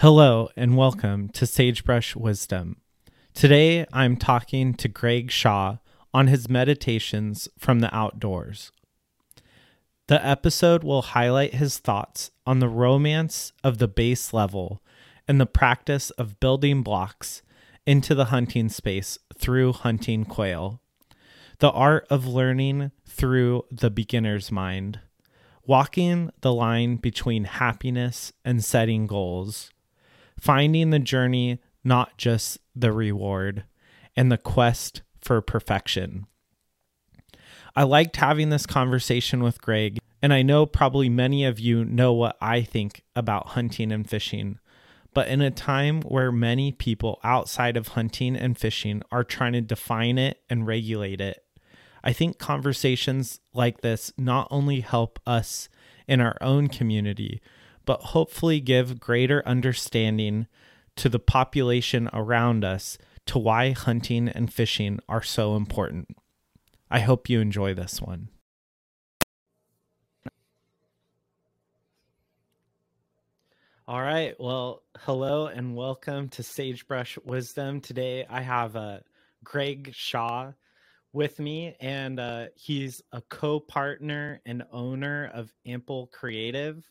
Hello, and welcome to Sagebrush Wisdom. Today I'm talking to Gregg Shaw on his meditations from the outdoors. The episode will highlight his thoughts on the romance of the base level and the practice of building blocks into the hunting space through hunting quail, the art of learning through the beginner's mind, walking the line between happiness and setting goals, finding the journey, not just the reward, and the quest for perfection. I liked having this conversation with Gregg, and I know probably many of you know what I think about hunting and fishing. But in a time where many people outside of hunting and fishing are trying to define it and regulate it, I think conversations like this not only help us in our own community, but hopefully give greater understanding to the population around us to why hunting and fishing are so important. I hope you enjoy this one. All right. Well, hello and welcome to Sagebrush Wisdom. Today I have uh, Gregg Shaw with me, and uh, he's a co partner and owner of Ampal Creative.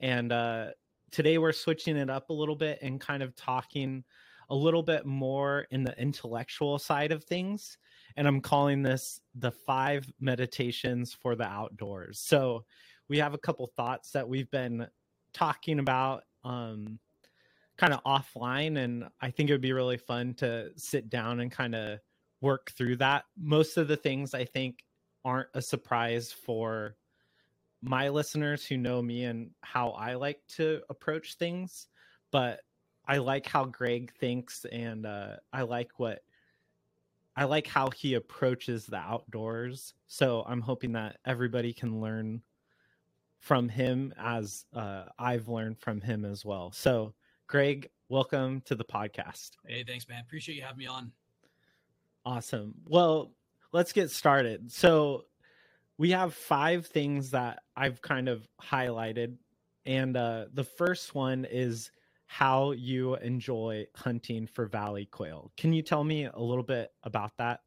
And uh, today we're switching it up a little bit and kind of talking a little bit more in the intellectual side of things. And I'm calling this the five meditations for the outdoors. So we have a couple thoughts that we've been talking about um, kind of offline. And I think it would be really fun to sit down and kind of work through that. Most of the things I think aren't a surprise for my listeners who know me and how I like to approach things, but I like how Gregg thinks and uh, I like what I like how he approaches the outdoors. So I'm hoping that everybody can learn from him as uh, I've learned from him as well. So, Gregg, welcome to the podcast. Hey, thanks, man. Appreciate you having me on. Awesome. Well, let's get started. So, we have five things that I've kind of highlighted. And uh, the first one is how you enjoy hunting for valley quail. Can you tell me a little bit about that?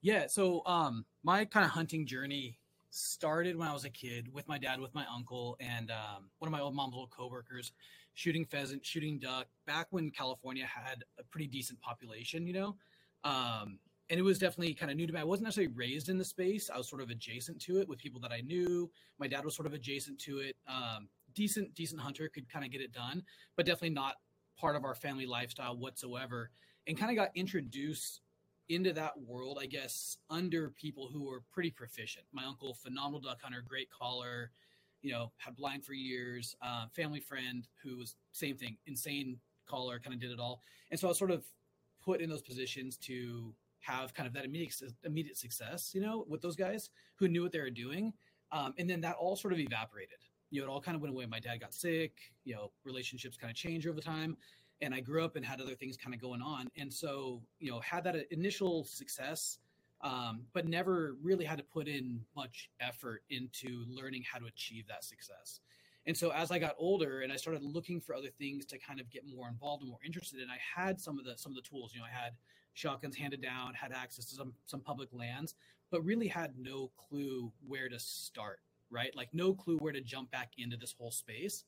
Yeah. So, um, my kind of hunting journey started when I was a kid with my dad, with my uncle, and um, one of my old mom's old coworkers, shooting pheasant, shooting duck. Back when California had a pretty decent population, you know, um, and it was definitely kind of new to me. I wasn't necessarily raised in the space; I was sort of adjacent to it with people that I knew. My dad was sort of adjacent to it. Um, decent, decent hunter could kind of get it done, but definitely not part of our family lifestyle whatsoever. And kind of got introduced into that world, I guess, under people who were pretty proficient. My uncle, phenomenal duck hunter, great caller, you know, had blind for years, uh, family friend who was same thing, insane caller, kind of did it all. And so I was sort of put in those positions to have kind of that immediate immediate success, you know, with those guys who knew what they were doing. Um, and then that all sort of evaporated. You know, it all kind of went away. My dad got sick. You know, relationships kind of changed over time and I grew up and had other things kind of going on. And so, you know, had that initial success, um, but never really had to put in much effort into learning how to achieve that success. And so as I got older and I started looking for other things to kind of get more involved and more interested in, I had some of the some of the tools. You know, I had shotguns handed down, had access to some some public lands, but really had no clue where to start. Right, like no clue where to jump back into this whole space.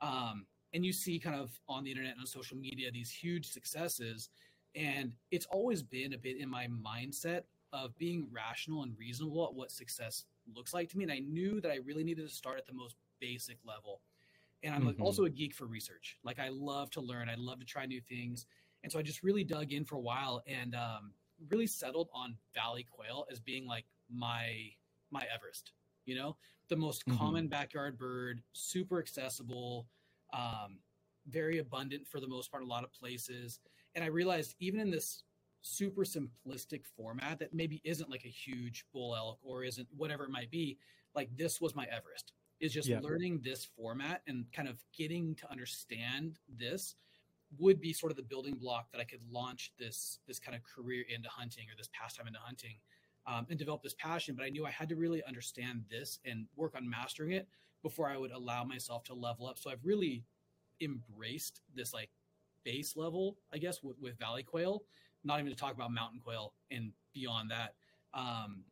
Um, and you see kind of on the internet and on social media these huge successes and it's always been a bit in my mindset of being rational and reasonable at what success looks like to me and i knew that i really needed to start at the most basic level and i'm mm-hmm. also a geek for research like i love to learn i love to try new things and so i just really dug in for a while and um, really settled on valley quail as being like my my everest you know the most mm-hmm. common backyard bird super accessible um, very abundant for the most part, a lot of places. And I realized even in this super simplistic format that maybe isn't like a huge bull elk or isn't whatever it might be, like this was my Everest is just yeah. learning this format and kind of getting to understand this would be sort of the building block that I could launch this this kind of career into hunting or this pastime into hunting um, and develop this passion. But I knew I had to really understand this and work on mastering it before I would allow myself to level up. So I've really embraced this like base level, I guess, with, with valley quail, not even to talk about mountain quail and beyond that, um,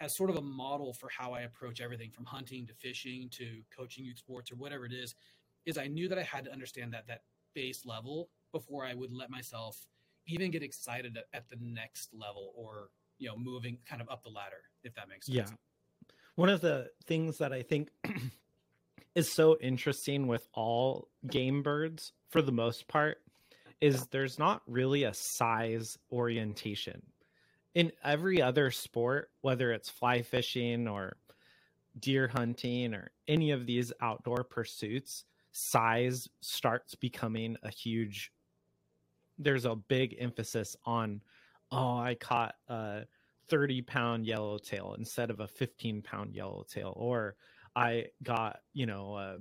as sort of a model for how I approach everything from hunting to fishing to coaching youth sports or whatever it is, is I knew that I had to understand that that base level before I would let myself even get excited at, at the next level or you know moving kind of up the ladder if that makes sense. Yeah. One of the things that I think is so interesting with all game birds for the most part is there's not really a size orientation. In every other sport, whether it's fly fishing or deer hunting or any of these outdoor pursuits, size starts becoming a huge there's a big emphasis on oh, I caught a 30 pound yellowtail instead of a 15 pound yellowtail, or I got, you know, a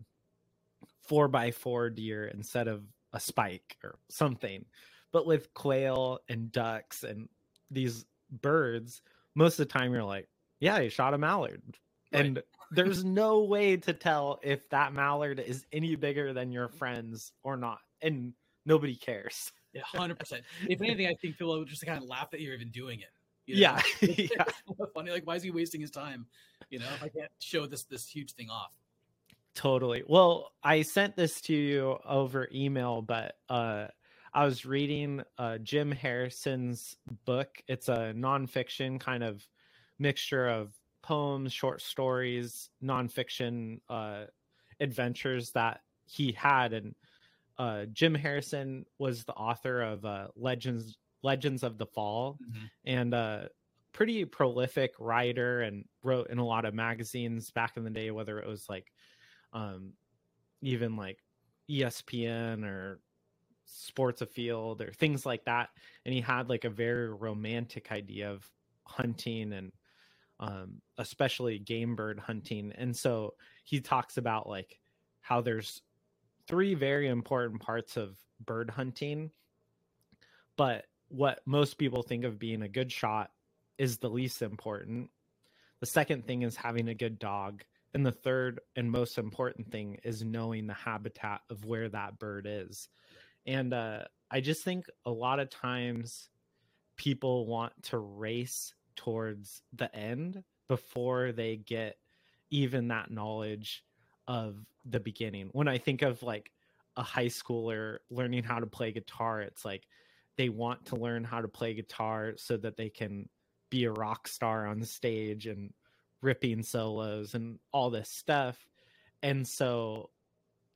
four by four deer instead of a spike or something. But with quail and ducks and these birds, most of the time you're like, yeah, I shot a mallard. Right. And there's no way to tell if that mallard is any bigger than your friends or not. And nobody cares. Yeah, hundred percent. If anything, I think people would just kind of laugh that you're even doing it. You know? Yeah, yeah. funny. Like, why is he wasting his time? You know, I can't show this this huge thing off. Totally. Well, I sent this to you over email, but uh, I was reading uh, Jim Harrison's book. It's a nonfiction kind of mixture of poems, short stories, nonfiction uh, adventures that he had, and uh, Jim Harrison was the author of uh, Legends Legends of the Fall, mm-hmm. and a uh, pretty prolific writer, and wrote in a lot of magazines back in the day, whether it was like um, even like ESPN or Sports Afield or things like that. And he had like a very romantic idea of hunting and um, especially game bird hunting. And so he talks about like how there's three very important parts of bird hunting. But what most people think of being a good shot is the least important. The second thing is having a good dog. And the third and most important thing is knowing the habitat of where that bird is. And uh, I just think a lot of times people want to race towards the end before they get even that knowledge of the beginning. When I think of like a high schooler learning how to play guitar, it's like they want to learn how to play guitar so that they can be a rock star on stage and ripping solos and all this stuff. And so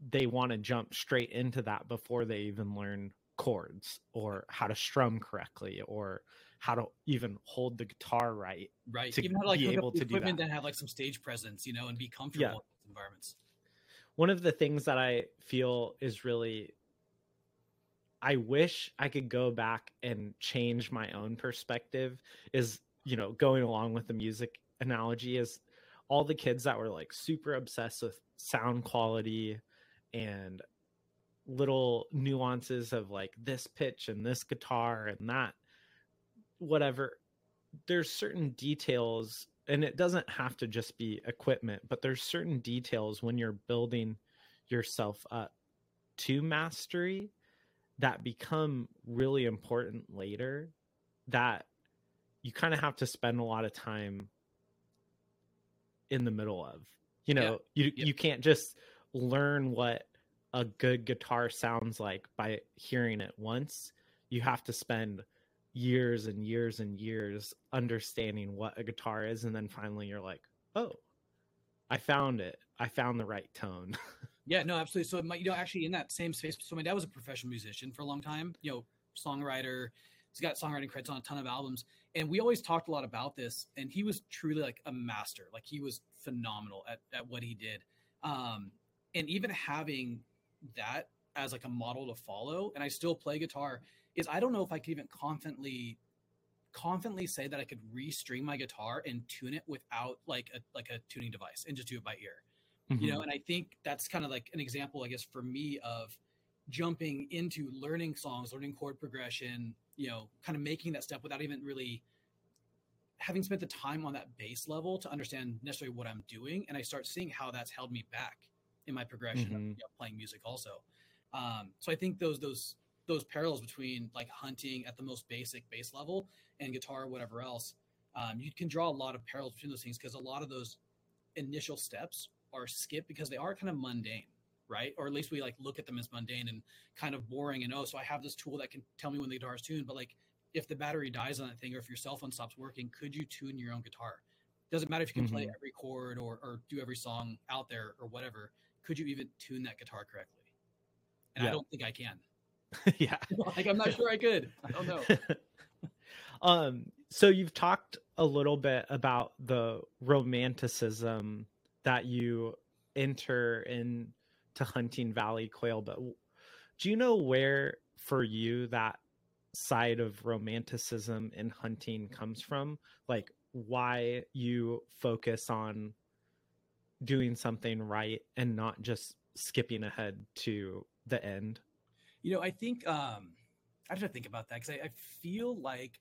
they want to jump straight into that before they even learn chords or how to strum correctly or how to even hold the guitar right. Right. To even how to like be able to do that. and have like some stage presence, you know, and be comfortable yeah. in environments one of the things that I feel is really I wish I could go back and change my own perspective is, you know, going along with the music analogy is all the kids that were like super obsessed with sound quality and little nuances of like this pitch and this guitar and that whatever there's certain details and it doesn't have to just be equipment, but there's certain details when you're building yourself up to mastery that become really important later that you kind of have to spend a lot of time in the middle of. You know, yeah. you yeah. you can't just learn what a good guitar sounds like by hearing it once. You have to spend years and years and years understanding what a guitar is and then finally you're like oh i found it. I found the right tone. Yeah no absolutely. So my, you know actually in that same space so my dad was a professional musician for a long time you know songwriter. He's got songwriting credits on a ton of albums and we always talked a lot about this and he was truly like a master. Like he was phenomenal at, at what he did. Um and even having that as like a model to follow and i still play guitar is I don't know if I could even confidently confidently say that I could restring my guitar and tune it without like a like a tuning device and just do it by ear. Mm-hmm. You know, and I think that's kind of like an example, I guess, for me of jumping into learning songs, learning chord progression, you know, kind of making that step without even really having spent the time on that base level to understand necessarily what I'm doing. And I start seeing how that's held me back in my progression mm-hmm. of you know, playing music also. Um, so I think those those those parallels between like hunting at the most basic base level and guitar, or whatever else, um, you can draw a lot of parallels between those things because a lot of those initial steps are skipped because they are kind of mundane, right? Or at least we like look at them as mundane and kind of boring. And oh, so I have this tool that can tell me when the guitar is tuned, but like if the battery dies on that thing or if your cell phone stops working, could you tune your own guitar? Doesn't matter if you can mm-hmm. play every chord or, or do every song out there or whatever. Could you even tune that guitar correctly? And yeah. I don't think I can. yeah. like I'm not sure I could. I don't know. um so you've talked a little bit about the romanticism that you enter into hunting valley quail but do you know where for you that side of romanticism in hunting comes from like why you focus on doing something right and not just skipping ahead to the end you know i think um i have to think about that because I, I feel like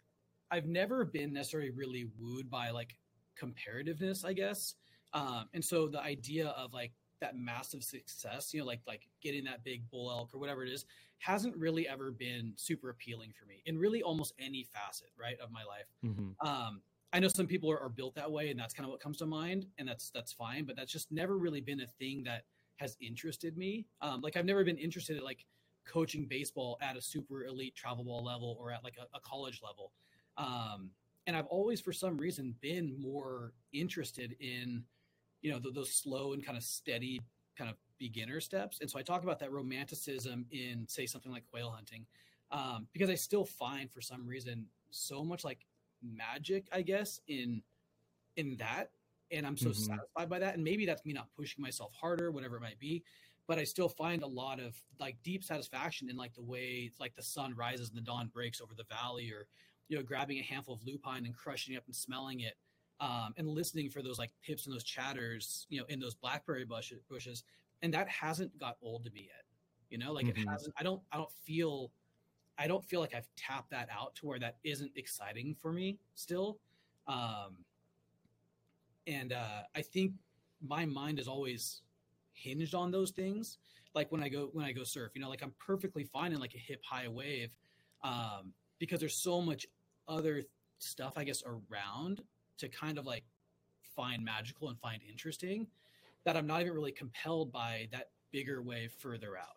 i've never been necessarily really wooed by like comparativeness i guess um and so the idea of like that massive success, you know, like like getting that big bull elk or whatever it is, hasn't really ever been super appealing for me in really almost any facet, right, of my life. Mm-hmm. Um, I know some people are, are, built that way, and that's kind of what comes to mind, and that's that's fine. But that's just never really been a thing that has interested me. Um, like I've never been interested in like coaching baseball at a super elite travel ball level or at like a, a college level. Um, and I've always, for some reason, been more interested in you know the, those slow and kind of steady kind of beginner steps and so i talk about that romanticism in say something like quail hunting um, because i still find for some reason so much like magic i guess in in that and i'm so mm-hmm. satisfied by that and maybe that's me not pushing myself harder whatever it might be but i still find a lot of like deep satisfaction in like the way like the sun rises and the dawn breaks over the valley or you know grabbing a handful of lupine and crushing it up and smelling it um, and listening for those like pips and those chatters, you know, in those blackberry bushes, bushes, and that hasn't got old to me yet. You know, like mm-hmm. it hasn't. I don't. I don't feel. I don't feel like I've tapped that out to where that isn't exciting for me still. Um, and uh, I think my mind is always hinged on those things. Like when I go when I go surf, you know, like I'm perfectly fine in like a hip high wave, um, because there's so much other stuff I guess around to kind of like find magical and find interesting that I'm not even really compelled by that bigger wave further out.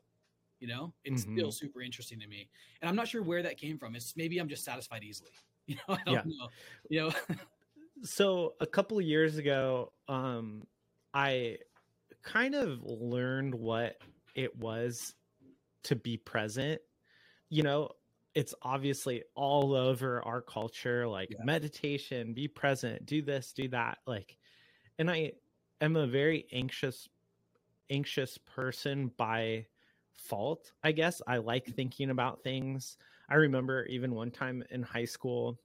You know, it's mm-hmm. still super interesting to me. And I'm not sure where that came from. It's maybe I'm just satisfied easily. You know, I don't yeah. know. You know. so a couple of years ago, um, I kind of learned what it was to be present. You know, it's obviously all over our culture like yeah. meditation be present do this do that like and i am a very anxious anxious person by fault i guess i like mm-hmm. thinking about things i remember even one time in high school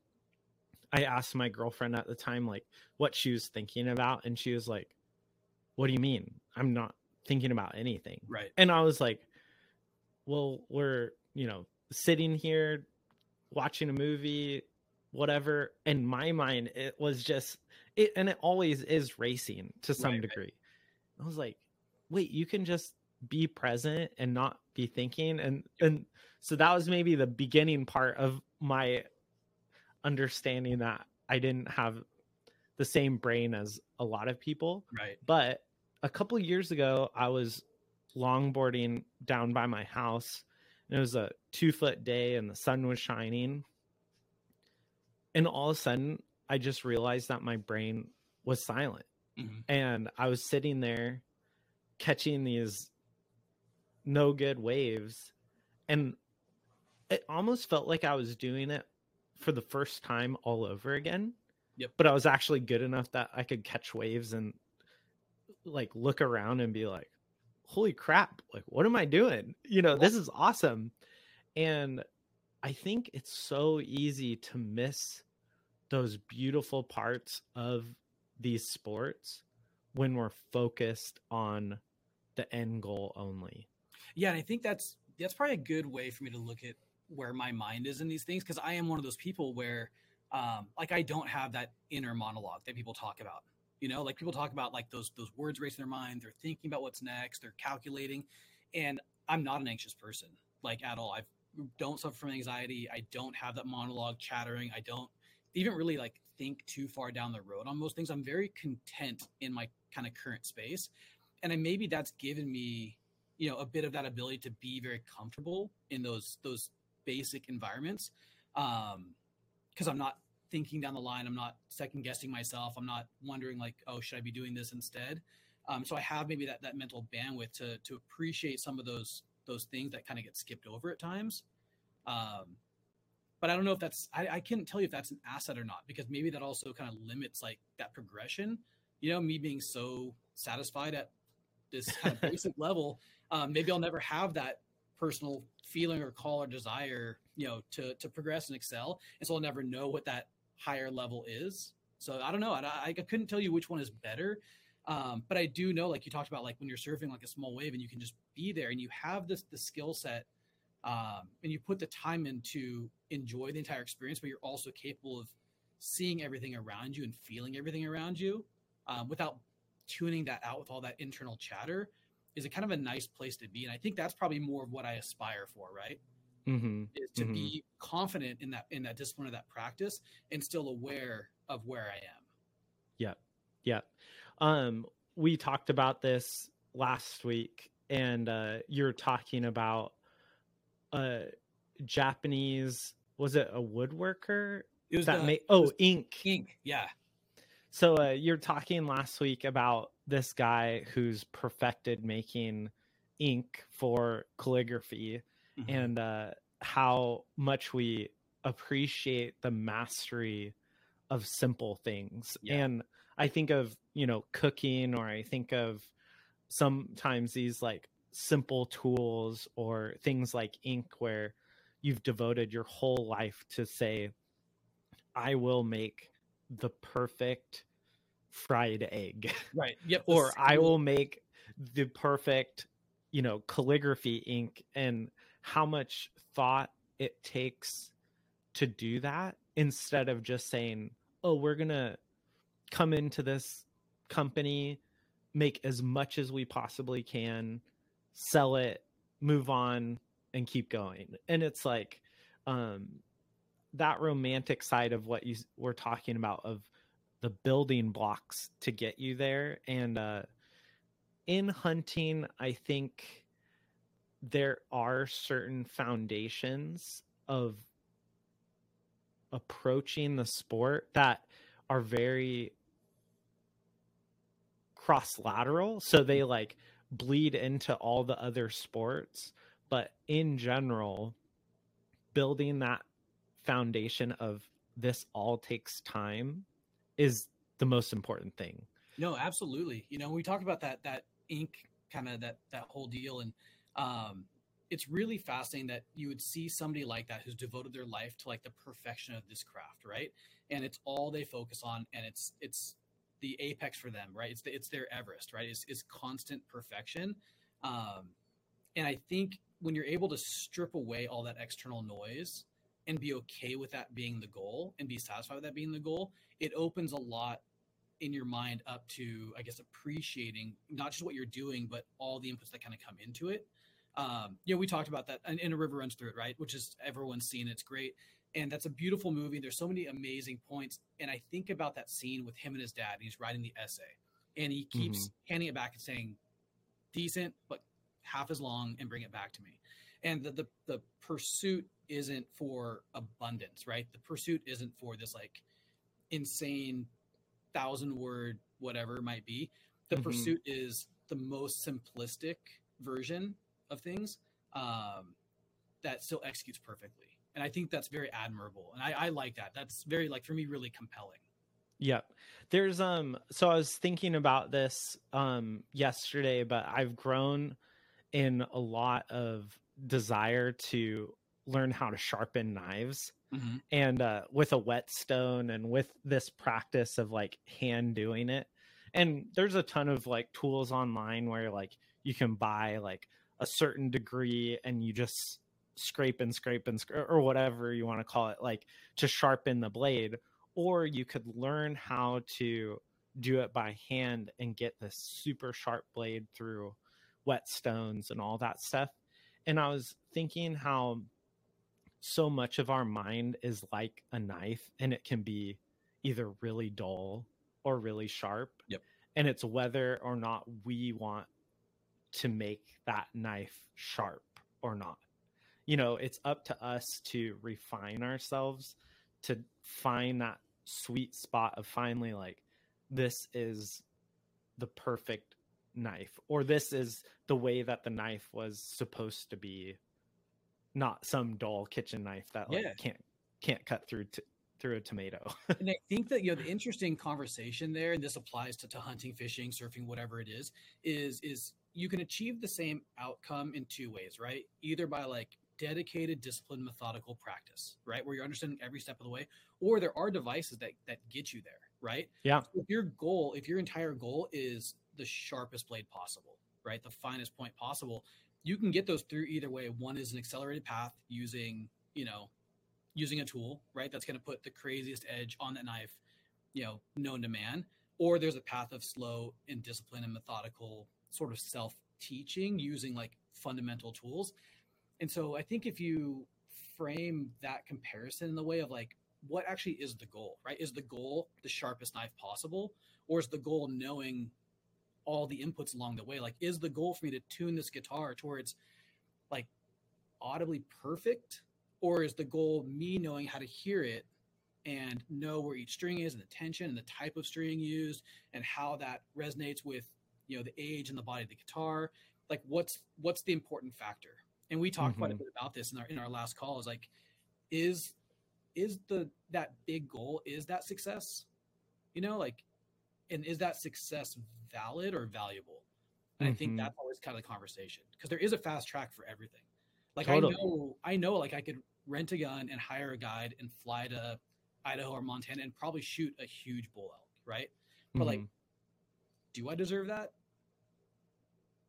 i asked my girlfriend at the time like what she was thinking about and she was like what do you mean? I'm not thinking about anything. Right. And i was like well we're you know sitting here watching a movie whatever. In my mind it was just it and it always is racing to some right, degree. Right. i was like wait you can just be present and not be thinking? And and so that was maybe the beginning part of my understanding that i didn't have the same brain as a lot of people. Right. But a couple years ago i was longboarding down by my house and it was a two foot day and the sun was shining. And all of a sudden, I just realized that my brain was silent. Mm-hmm. And I was sitting there catching these no good waves. And it almost felt like I was doing it for the first time all over again. Yep. But I was actually good enough that I could catch waves and like look around and be like, holy crap, like what am I doing? You know, this is awesome. And I think it's so easy to miss those beautiful parts of these sports when we're focused on the end goal only. Yeah, and I think that's that's probably a good way for me to look at where my mind is in these things because I am one of those people where um like I don't have that inner monologue that people talk about. You know, like people talk about like those those words racing their mind, they're thinking about what's next, they're calculating. And I'm not an anxious person, like at all. I don't suffer from anxiety. I don't have that monologue chattering. I don't even really like think too far down the road on most things. I'm very content in my kind of current space. And then maybe that's given me, you know, a bit of that ability to be very comfortable in those those basic environments. Um, because I'm not thinking down the line. I'm not second guessing myself. I'm not wondering like, oh, should I be doing this instead? Um, so I have maybe that that mental bandwidth to to appreciate some of those those things that kind of get skipped over at times. Um, but I don't know if that's I, I can't tell you if that's an asset or not because maybe that also kind of limits like that progression. You know, me being so satisfied at this kind of basic level, um, maybe I'll never have that personal feeling or call or desire, you know, to to progress and excel, and so I'll never know what that higher level is. So I don't know. I, I couldn't tell you which one is better. Um, but I do know, like you talked about, like when you're surfing like a small wave and you can just be there and you have this the skill set um, and you put the time in to enjoy the entire experience, but you're also capable of seeing everything around you and feeling everything around you um, without tuning that out with all that internal chatter is a kind of a nice place to be. And I think that's probably more of what I aspire for, right? Mm-hmm. Is to Mhm. be confident in that in that discipline of that practice and still aware of where I am. Yeah. Um, we talked about this last week, and uh, you're talking about a Japanese, was it a woodworker It was that the, made, oh, ink. ink. Yeah. So uh, you're talking last week about this guy who's perfected making ink for calligraphy Mhm. and uh, how much we appreciate the mastery of simple things. Yeah. And I think of, you know, cooking or I think of sometimes these like simple tools or things like ink where you've devoted your whole life to say, I will make the perfect fried egg right. Yep. or I will make the perfect, you know, calligraphy ink and how much thought it takes to do that instead of just saying, "Oh, we're going to come into this company, make as much as we possibly can, sell it, move on and keep going." And it's like um that romantic side of what you were talking about of the building blocks to get you there and uh in hunting i think there are certain foundations of approaching the sport that are very cross lateral so they like bleed into all the other sports but in general building that foundation of this all takes time is the most important thing. No, absolutely. You know, we talked about that that ink kind of that that whole deal, and um, it's really fascinating that you would see somebody like that who's devoted their life to like the perfection of this craft, right? And it's all they focus on, and it's it's the apex for them, right? It's the, it's their Everest, right? It's, it's constant perfection, um, and I think when you're able to strip away all that external noise and be okay with that being the goal and be satisfied with that being the goal, it opens a lot in your mind up to i guess appreciating not just what you're doing but all the inputs that kind of come into it um yeah we talked about that and, and a river runs through it right which is everyone's seen it's great and that's a beautiful movie there's so many amazing points and i think about that scene with him and his dad and he's writing the essay and he keeps handing it back and saying decent but half as long and bring it back to me. And the, the the pursuit isn't for abundance right? The pursuit isn't for this like insane thousand word whatever it might be. The Mhm. pursuit is the most simplistic version of things um, that still executes perfectly. And i think that's very admirable. And I, I like that. That's very like for me really compelling. Yep. There's um so I was thinking about this um yesterday, but I've grown in a lot of desire to learn how to sharpen knives. and uh, with a whetstone and with this practice of like hand doing it. And there's a ton of like tools online where like you can buy like a certain degree and you just scrape and scrape and scrape or whatever you want to call it like to sharpen the blade or you could learn how to do it by hand and get this super sharp blade through whetstones and all that stuff and I was thinking how so much of our mind is like a knife and it can be either really dull or really sharp. Yep. And it's whether or not we want to make that knife sharp or not. You know, it's up to us to refine ourselves to find that sweet spot of finally like this is the perfect knife or this is the way that the knife was supposed to be not some dull kitchen knife that like Yeah. can't can't cut through to through a tomato and I think that you know the interesting conversation there, and this applies to, to hunting, fishing, surfing, whatever it is, is is you can achieve the same outcome in two ways, right? Either by like dedicated, disciplined, methodical practice, right, where you're understanding every step of the way, or there are devices that that get you there, right? Yeah. So if your goal, if your entire goal is the sharpest blade possible, right, the finest point possible, you can get those through either way. One is an accelerated path using, you know, using a tool, right? That's going to put the craziest edge on that knife, you know, known to man. Or there's a path of slow and discipline and methodical sort of self teaching using like fundamental tools. And so I think if you frame that comparison in the way of like, what actually is the goal, right? Is the goal the sharpest knife possible? Or is the goal knowing all the inputs along the way? Like, is the goal for me to tune this guitar towards like audibly perfect? Or is the goal me knowing how to hear it and know where each string is and the tension and the type of string used and how that resonates with you know the age and the body of the guitar? Like what's what's the important factor? And we talked quite a Mhm. bit about this in our in our last call. Is like, is is the that big goal is that success? You know, like, and is that success valid or valuable? And I think Mhm. that's always kind of the conversation because there is a fast track for everything. Like Totally. I know, I know, like I could rent a gun and hire a guide and fly to Idaho or Montana and probably shoot a huge bull elk, right? But like, Mhm. do I deserve that?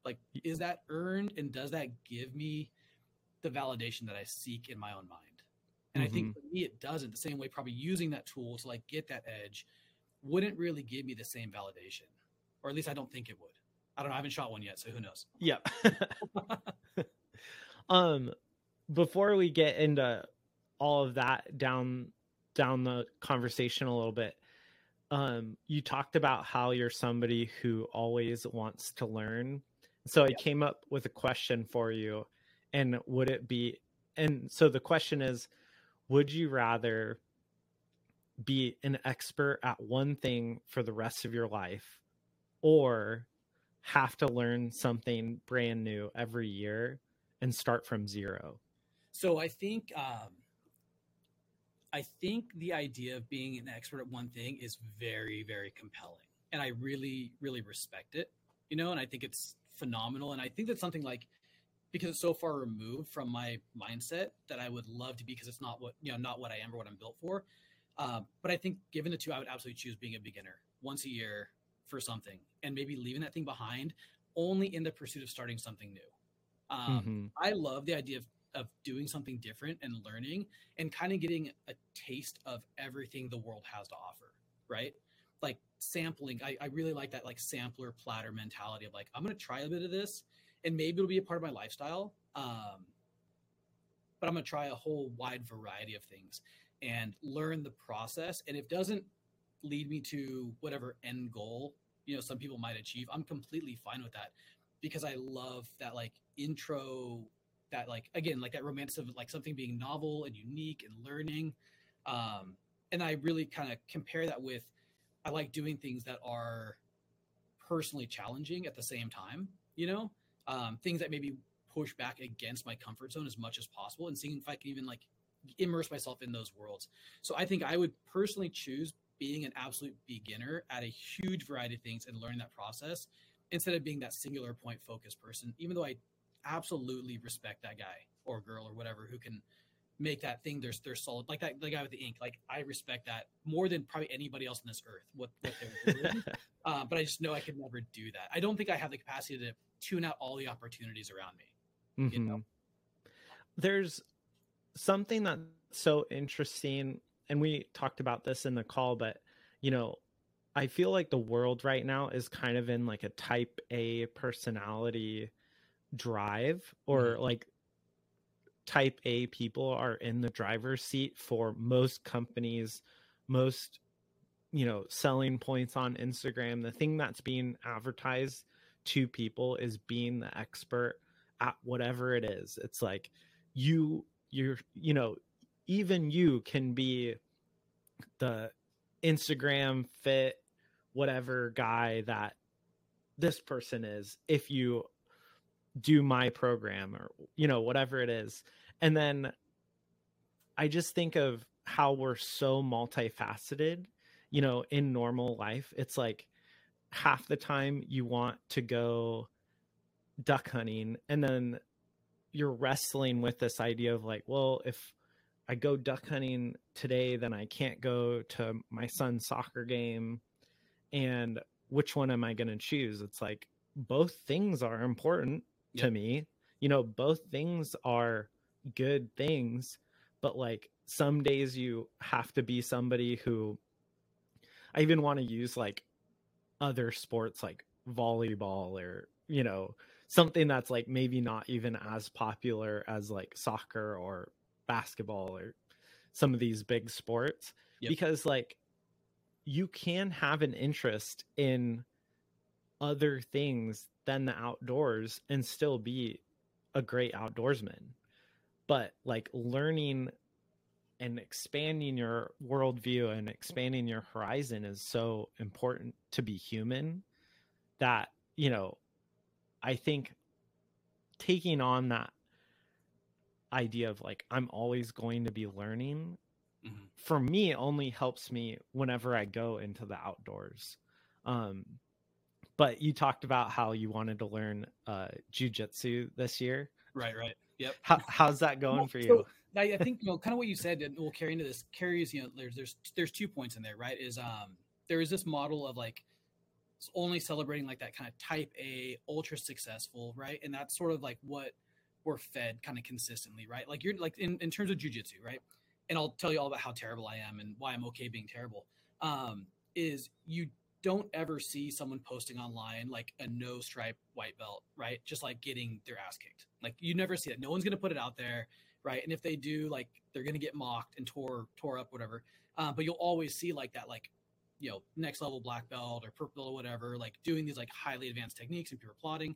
Like, is that earned and does that give me the validation that I seek in my own mind? And I think for me, it doesn't. The same way, probably using that tool to like get that edge wouldn't really give me the same validation, or at least I don't think it would. I don't know. I haven't shot one yet, so who knows? Yeah. um before we get into all of that down down the conversation a little bit, um you talked about how you're somebody who always wants to learn. So I came up with a question for you and would it be and so the question is would you rather be an expert at one thing for the rest of your life or have to learn something brand new every year and start from zero. So I think um, I think the idea of being an expert at one thing is very, very compelling, and I really, really respect it. You know, and I think it's phenomenal, and I think that's something like because it's so far removed from my mindset that I would love to be because it's not what you know, not what I am or what I'm built for. Um, but I think given the two, I would absolutely choose being a beginner once a year for something, and maybe leaving that thing behind only in the pursuit of starting something new. Um, Mhm. I love the idea of, of doing something different and learning and kind of getting a taste of everything the world has to offer, right? Like sampling. I, I really like that like sampler platter mentality of like, I'm gonna try a bit of this and maybe it'll be a part of my lifestyle. Um, but I'm gonna try a whole wide variety of things and learn the process. And if it doesn't lead me to whatever end goal, you know, some people might achieve, I'm completely fine with that because I love that like intro, that like again, like that romance of like something being novel and unique and learning. Um, and I really kind of compare that with I like doing things that are personally challenging at the same time, you know, um, things that maybe push back against my comfort zone as much as possible and seeing if I can even like immerse myself in those worlds. So I think I would personally choose being an absolute beginner at a huge variety of things and learning that process instead of being that singular point focused person, even though I absolutely respect that guy or girl or whatever who can make that thing their, their solid like that the guy with the ink like i respect that more than probably anybody else on this earth what, what they're doing. Uh, but i just know i could never do that. I don't think i have the capacity to tune out all the opportunities around me you know? There's something that's so interesting, and we talked about this in the call, but you know, I feel like the world right now is kind of in like a type A personality drive, or like type A people are in the driver's seat for most companies, most you know, selling points on Instagram. The thing that's being advertised to people is being the expert at whatever it is. It's like you you're you know, even you can be the Instagram fit whatever guy that this person is if you do my program or you know whatever it is and then i just think of how we're so multifaceted you know in normal life. It's like half the time you want to go duck hunting and then you're wrestling with this idea of like well if i go duck hunting today then i can't go to my son's soccer game. And which one am i going to choose? It's like both things are important yep. to me. You know both things are good things but like some days you have to be somebody who i even want to use like other sports like volleyball or you know something that's like maybe not even as popular as like soccer or basketball or some of these big sports yep. because like you can have an interest in other things than the outdoors and still be a great outdoorsman. But like learning and expanding your worldview and expanding your horizon is so important to be human that, you know, I think taking on that idea of like, I'm always going to be learning mm-hmm. for me only helps me whenever I go into the outdoors. Um, but you talked about how you wanted to learn uh jujitsu this year. Right, right. Yep. How, how's that going well, for you? So I, think you know kind of what you said and we'll carry into this carries, you know, there's there's there's two points in there, right? Is um there is this model of like only celebrating like that kind of type A ultra successful, right? And that's sort of like what we're fed kind of consistently, right? Like you're like in, in terms of jujitsu, right? And I'll tell you all about how terrible I am and why I'm okay being terrible. Um, is you don't ever see someone posting online like a no stripe white belt, right? Just like getting their ass kicked. Like you never see that. No one's gonna put it out there, right? And if they do, like they're gonna get mocked and tore tore up, whatever. Uh, but you'll always see like that, like you know, next level black belt or purple or whatever, like doing these like highly advanced techniques and pure plotting.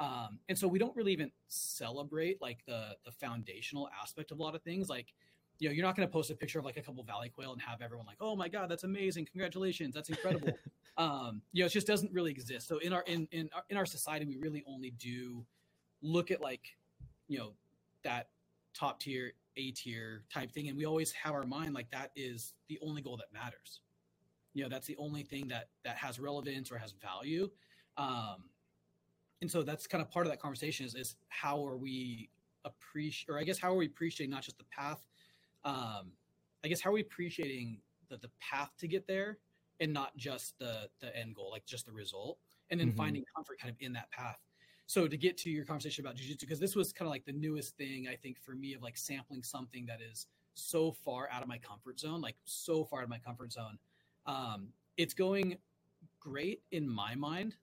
Um, and so we don't really even celebrate like the the foundational aspect of a lot of things, like you know, you're not going to post a picture of like a couple valley quail and have everyone like, oh my god, that's amazing, congratulations, that's incredible. um, you know, it just doesn't really exist. So in our in in our, in our society, we really only do look at like, you know, that top tier, A tier type thing, and we always have our mind like that is the only goal that matters. You know, that's the only thing that that has relevance or has value. Um, and so that's kind of part of that conversation is, is how are we appreciate, or I guess how are we appreciating not just the path um, I guess how are we appreciating the, the path to get there and not just the the end goal, like just the result, and then mm-hmm. finding comfort kind of in that path. So to get to your conversation about jujitsu, because this was kind of like the newest thing I think for me of like sampling something that is so far out of my comfort zone, like so far out of my comfort zone. Um, it's going great in my mind,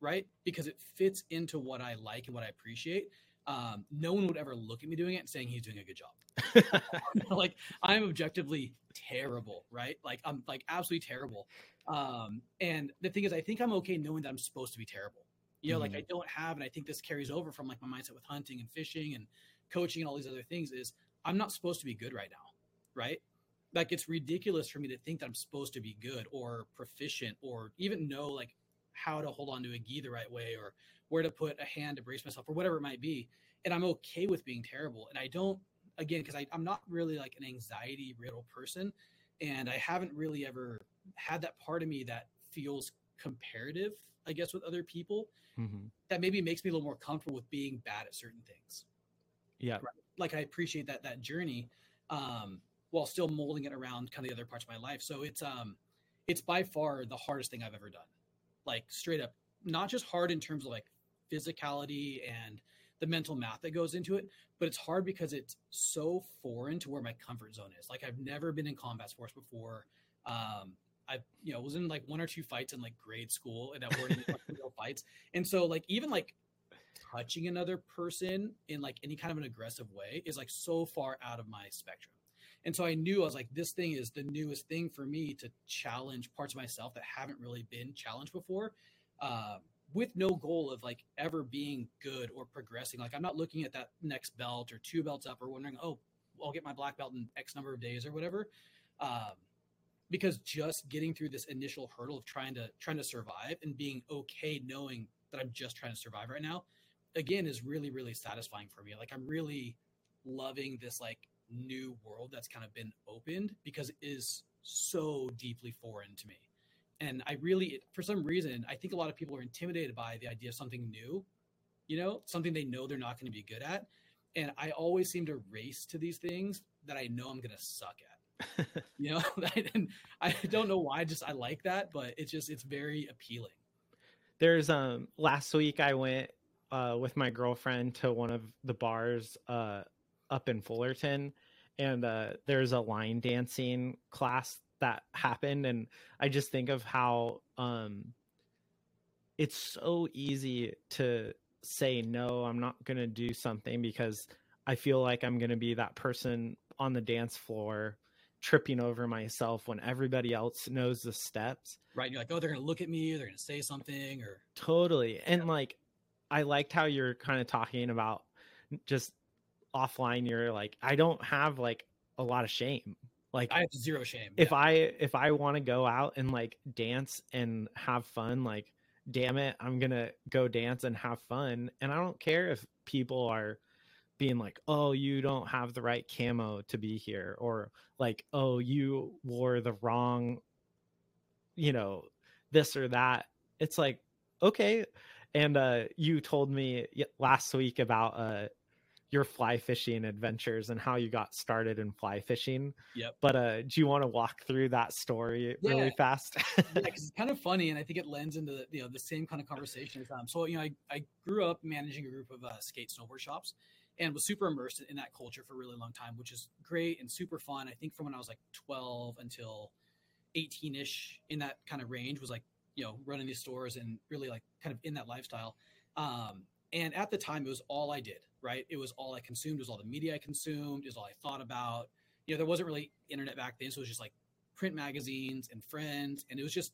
right? Because it fits into what I like and what I appreciate. Um, no one would ever look at me doing it and saying he's doing a good job. like I'm objectively terrible, right? Like I'm like absolutely terrible. Um, and the thing is, I think I'm okay knowing that I'm supposed to be terrible. You know, mm like I mm-hmm. don't have, and I think this carries over from like my mindset with hunting and fishing and coaching and all these other things. Is I'm not supposed to be good right now, right? Like it's ridiculous for me to think that I'm supposed to be good or proficient or even know like how to hold on to a gi the right way or where to put a hand to brace myself or whatever it might be. And I'm okay with being terrible. And I don't again because I'm not really like an anxiety riddle person, and I haven't really ever had that part of me that feels comparative, I guess, with other people. Mm-hmm. That maybe makes me a little more comfortable with being bad at certain things. Yeah, right? like I appreciate that that journey, um, while still molding it around kind of the other parts of my life. So it's um, it's by far the hardest thing I've ever done. Like straight up, not just hard in terms of like physicality and the mental math that goes into it, but it's hard because it's so foreign to where my comfort zone is. Like I've never been in combat sports before. Um, I you know was in like one or two fights in like grade school and that weren't real fights, and so like even like touching another person in like any kind of an aggressive way is like so far out of my spectrum. And so I knew I was like, this thing is the newest thing for me to challenge parts of myself that haven't really been challenged before. Uh, with no goal of like ever being good or progressing. Like I'm not looking at that next belt or two belts up or wondering, oh, I'll get my black belt in X number of days or whatever. Um, because just getting through this initial hurdle of trying to trying to survive and being okay knowing that I'm just trying to survive right now, again, is really really satisfying for me. Like I'm really loving this like new world that's kind of been opened because it is so deeply foreign to me. And I really, for some reason, I think a lot of people are intimidated by the idea of something new, you know, something they know they're not going to be good at. And I always seem to race to these things that I know I'm going to suck at. you know, and I don't know why. Just I like that, but it's just it's very appealing. There's um last week I went uh with my girlfriend to one of the bars uh up in Fullerton, and uh there's a line dancing class that happened, and I just think of how um it's so easy to say no i'm not going to do something because i feel like i'm going to be that person on the dance floor tripping over myself when everybody else knows the steps. Right you're like oh they're going to look at me they're going to say something or totally and like i liked how you're kind of talking about just offline you're like i don't have like a lot of shame like i have zero shame if yeah. i if i want to go out and like dance and have fun like damn it, I'm going to go dance and have fun. And I don't care if people are being like, oh, you don't have the right camo to be here, or like, oh, you wore the wrong, you know, this or that. It's like, okay. And uh, you told me last week about uh, your fly fishing adventures and how you got started in fly fishing. Yep. But uh, do you want to walk through that story yeah. really fast? yeah, it's kind of funny, and I think it lends into the, you know the same kind of conversation. Um, so you know, I, I grew up managing a group of uh, skate snowboard shops, and was super immersed in that culture for a really long time, which is great and super fun. I think from when I was like 12 until 18 ish, in that kind of range, was like you know running these stores and really like kind of in that lifestyle. Um, and at the time, it was all I did, right? It was all I consumed. It was all the media I consumed. It was all I thought about. You know, there wasn't really internet back then. So it was just like print magazines and friends. And it was just,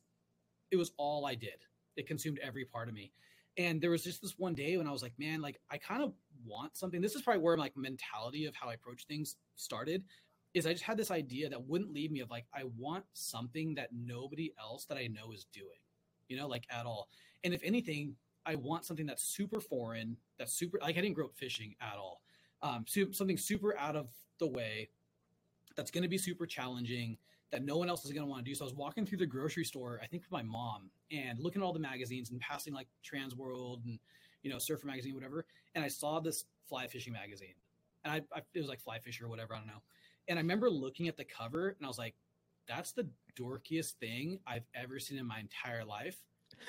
it was all I did. It consumed every part of me. And there was just this one day when I was like, man, like I kind of want something. This is probably where my like mentality of how I approach things started. Is I just had this idea that wouldn't leave me of like, I want something that nobody else that I know is doing, you know, like at all. And if anything, I want something that's super foreign, that's super like I didn't grow up fishing at all. Um, so something super out of the way, that's going to be super challenging, that no one else is going to want to do. So I was walking through the grocery store, I think with my mom, and looking at all the magazines and passing like TransWorld and you know Surfer magazine, whatever, and I saw this fly fishing magazine, and I, I it was like Fly Fisher or whatever, I don't know. And I remember looking at the cover, and I was like, "That's the dorkiest thing I've ever seen in my entire life."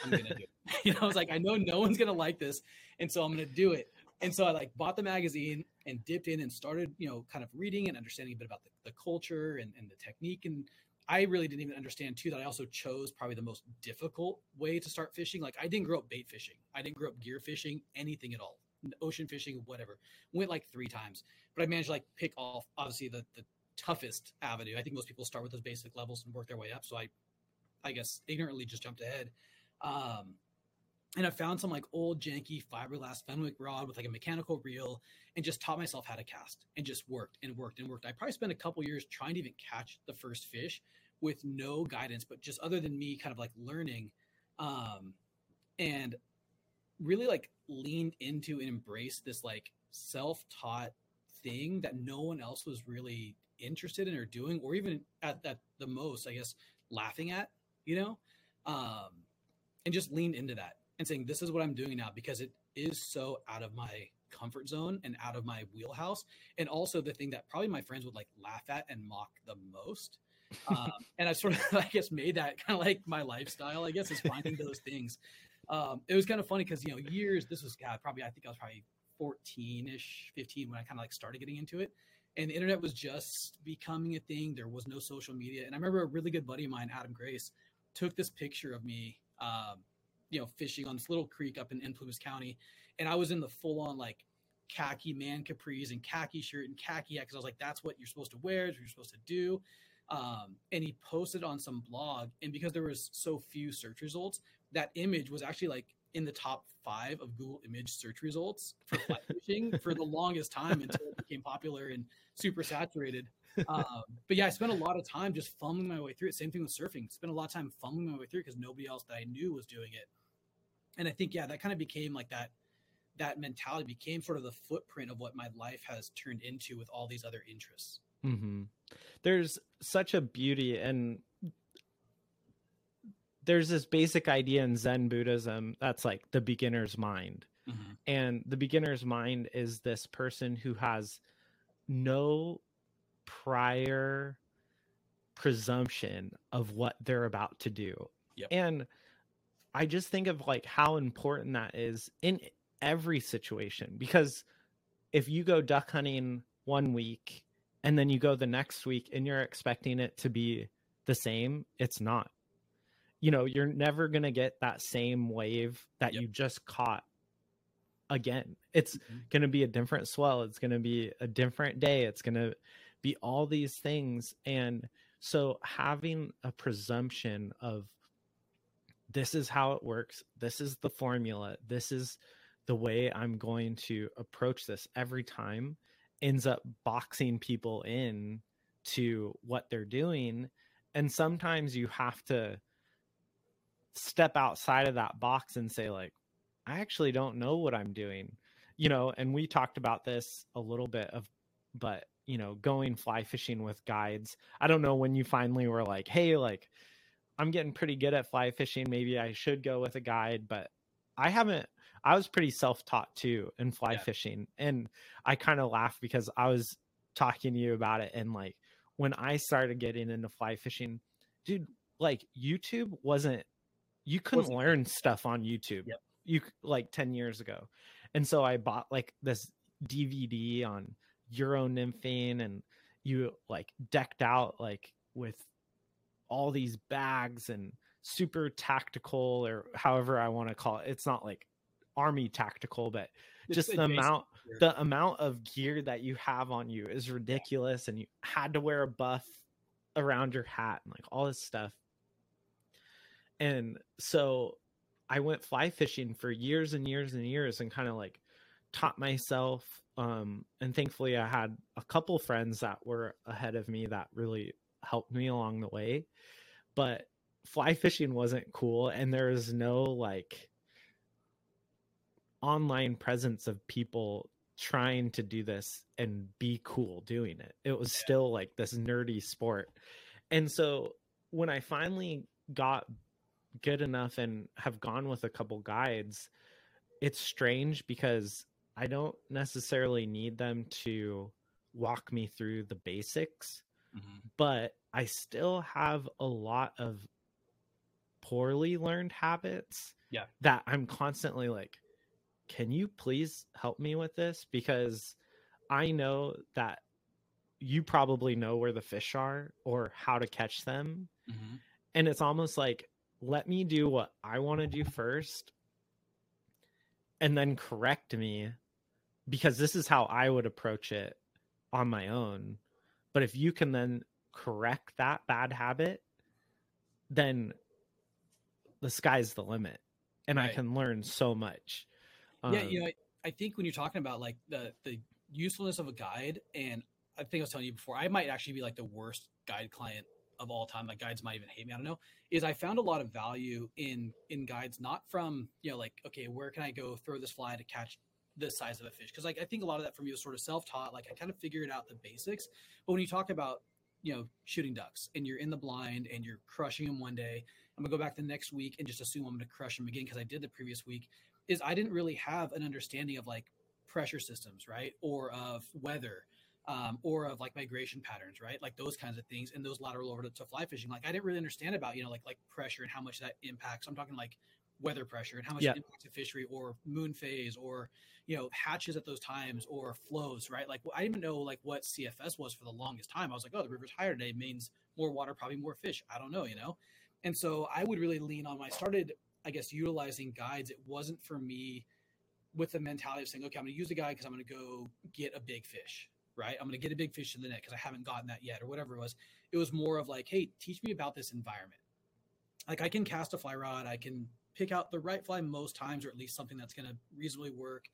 I'm gonna do it. you know, I was like, I know no one's gonna like this, and so I'm gonna do it. And so I like bought the magazine and dipped in and started, you know, kind of reading and understanding a bit about the, the culture and, and the technique. And I really didn't even understand too that I also chose probably the most difficult way to start fishing. Like I didn't grow up bait fishing. I didn't grow up gear fishing, anything at all. Ocean fishing, whatever. Went like three times. But I managed to like pick off obviously the the toughest avenue. I think most people start with those basic levels and work their way up. So I I guess ignorantly just jumped ahead. Um, and I found some like old janky fiberglass Fenwick rod with like a mechanical reel and just taught myself how to cast and just worked and worked and worked. I probably spent a couple years trying to even catch the first fish with no guidance, but just other than me kind of like learning um, and really like leaned into and embraced this like self taught thing that no one else was really interested in or doing, or even at, at the most, I guess, laughing at, you know? Um, and just leaned into that and saying, this is what I'm doing now because it is so out of my comfort zone and out of my wheelhouse. And also the thing that probably my friends would like laugh at and mock the most. Um, and I sort of, I guess, made that kind of like my lifestyle, I guess, is finding those things. Um, it was kind of funny because, you know, years, this was God, probably, I think I was probably 14 ish, 15 when I kind of like started getting into it. And the internet was just becoming a thing. There was no social media. And I remember a really good buddy of mine, Adam Grace, took this picture of me um, you know, fishing on this little creek up in, in Plumas County. and I was in the full on like khaki man capris and khaki shirt and khaki hat because I was like, that's what you're supposed to wear, what you're supposed to do. Um, and he posted on some blog, and because there was so few search results, that image was actually like in the top five of Google image search results for fly fishing for the longest time until it became popular and super saturated. Um, but yeah, I spent a lot of time just fumbling my way through it. Same thing with surfing. Spent a lot of time fumbling my way through because nobody else that I knew was doing it. And I think yeah, that kind of became like that. That mentality became sort of the footprint of what my life has turned into with all these other interests. Mm-hmm. There's such a beauty and there's this basic idea in Zen Buddhism that's like the beginner's mind. Mm-hmm. And the beginner's mind is this person who has no prior presumption of what they're about to do. Yep. And I just think of like how important that is in every situation because if you go duck hunting one week and then you go the next week and you're expecting it to be the same, it's not you know, you're never going to get that same wave that yep. you just caught again. It's mm-hmm. going to be a different swell. It's going to be a different day. It's going to be all these things. And so having a presumption of this is how it works, this is the formula, this is the way I'm going to approach this every time ends up boxing people in to what they're doing. And sometimes you have to step outside of that box and say like i actually don't know what i'm doing you know and we talked about this a little bit of but you know going fly fishing with guides i don't know when you finally were like hey like i'm getting pretty good at fly fishing maybe i should go with a guide but i haven't i was pretty self-taught too in fly yeah. fishing and i kind of laugh because i was talking to you about it and like when i started getting into fly fishing dude like youtube wasn't you couldn't learn stuff on YouTube. Yep. You like 10 years ago. And so I bought like this DVD on Euro nymphing and you like decked out like with all these bags and super tactical or however I want to call it. It's not like army tactical, but it's just the amount gear. the amount of gear that you have on you is ridiculous and you had to wear a buff around your hat and like all this stuff and so I went fly fishing for years and years and years and kind of like taught myself. Um, and thankfully, I had a couple friends that were ahead of me that really helped me along the way. But fly fishing wasn't cool, and there was no like online presence of people trying to do this and be cool doing it. It was still like this nerdy sport. And so when I finally got good enough and have gone with a couple guides, it's strange because I don't necessarily need them to walk me through the basics, mm-hmm. but I still have a lot of poorly learned habits yeah. that I'm constantly like, can you please help me with this? Because I know that you probably know where the fish are or how to catch them. Mm-hmm. And it's almost like let me do what I want to do first and then correct me because this is how I would approach it on my own. But if you can then correct that bad habit, then the sky's the limit and right. I can learn so much. Yeah, um, you know, I, I think when you're talking about like the the usefulness of a guide and I think I was telling you before, I might actually be like the worst guide client of all time like guides might even hate me i don't know is i found a lot of value in in guides not from you know like okay where can i go throw this fly to catch this size of a fish because like i think a lot of that from you was sort of self-taught like i kind of figured out the basics but when you talk about you know shooting ducks and you're in the blind and you're crushing them one day i'm gonna go back the next week and just assume i'm gonna crush them again because i did the previous week is i didn't really have an understanding of like pressure systems right or of weather um, or of like migration patterns, right? Like those kinds of things, and those lateral over to, to, fly fishing. Like I didn't really understand about you know like like pressure and how much that impacts. I'm talking like weather pressure and how much yeah. it impacts a fishery or moon phase or you know hatches at those times or flows, right? Like I didn't even know like what CFS was for the longest time. I was like, oh, the river's higher today means more water, probably more fish. I don't know, you know. And so I would really lean on. When I started, I guess, utilizing guides. It wasn't for me with the mentality of saying, okay, I'm going to use the guide because I'm going to go get a big fish, right? I'm going to get a big fish in the net because I haven't gotten that yet, or whatever it was. It was more of like, hey, teach me about this environment. Like I can cast a fly rod, I can pick out the right fly most times, or at least something that's going to reasonably work.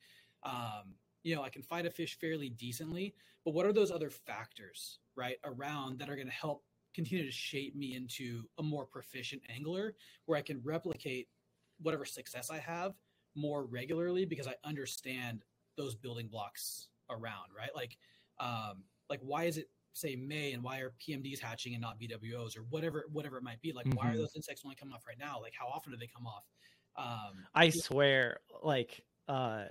Um, you know, I can fight a fish fairly decently, but what are those other factors, right, around that are going to help continue to shape me into a more proficient angler where I can replicate whatever success I have more regularly because I understand those building blocks around, right? Like, um, like why is it say May and why are PMDs hatching and not BWOs or whatever, whatever it might be? Like, mm-hmm. why are mm-hmm. those insects only coming off right now? Like, how often do they come off? Um, I swear, like, uh,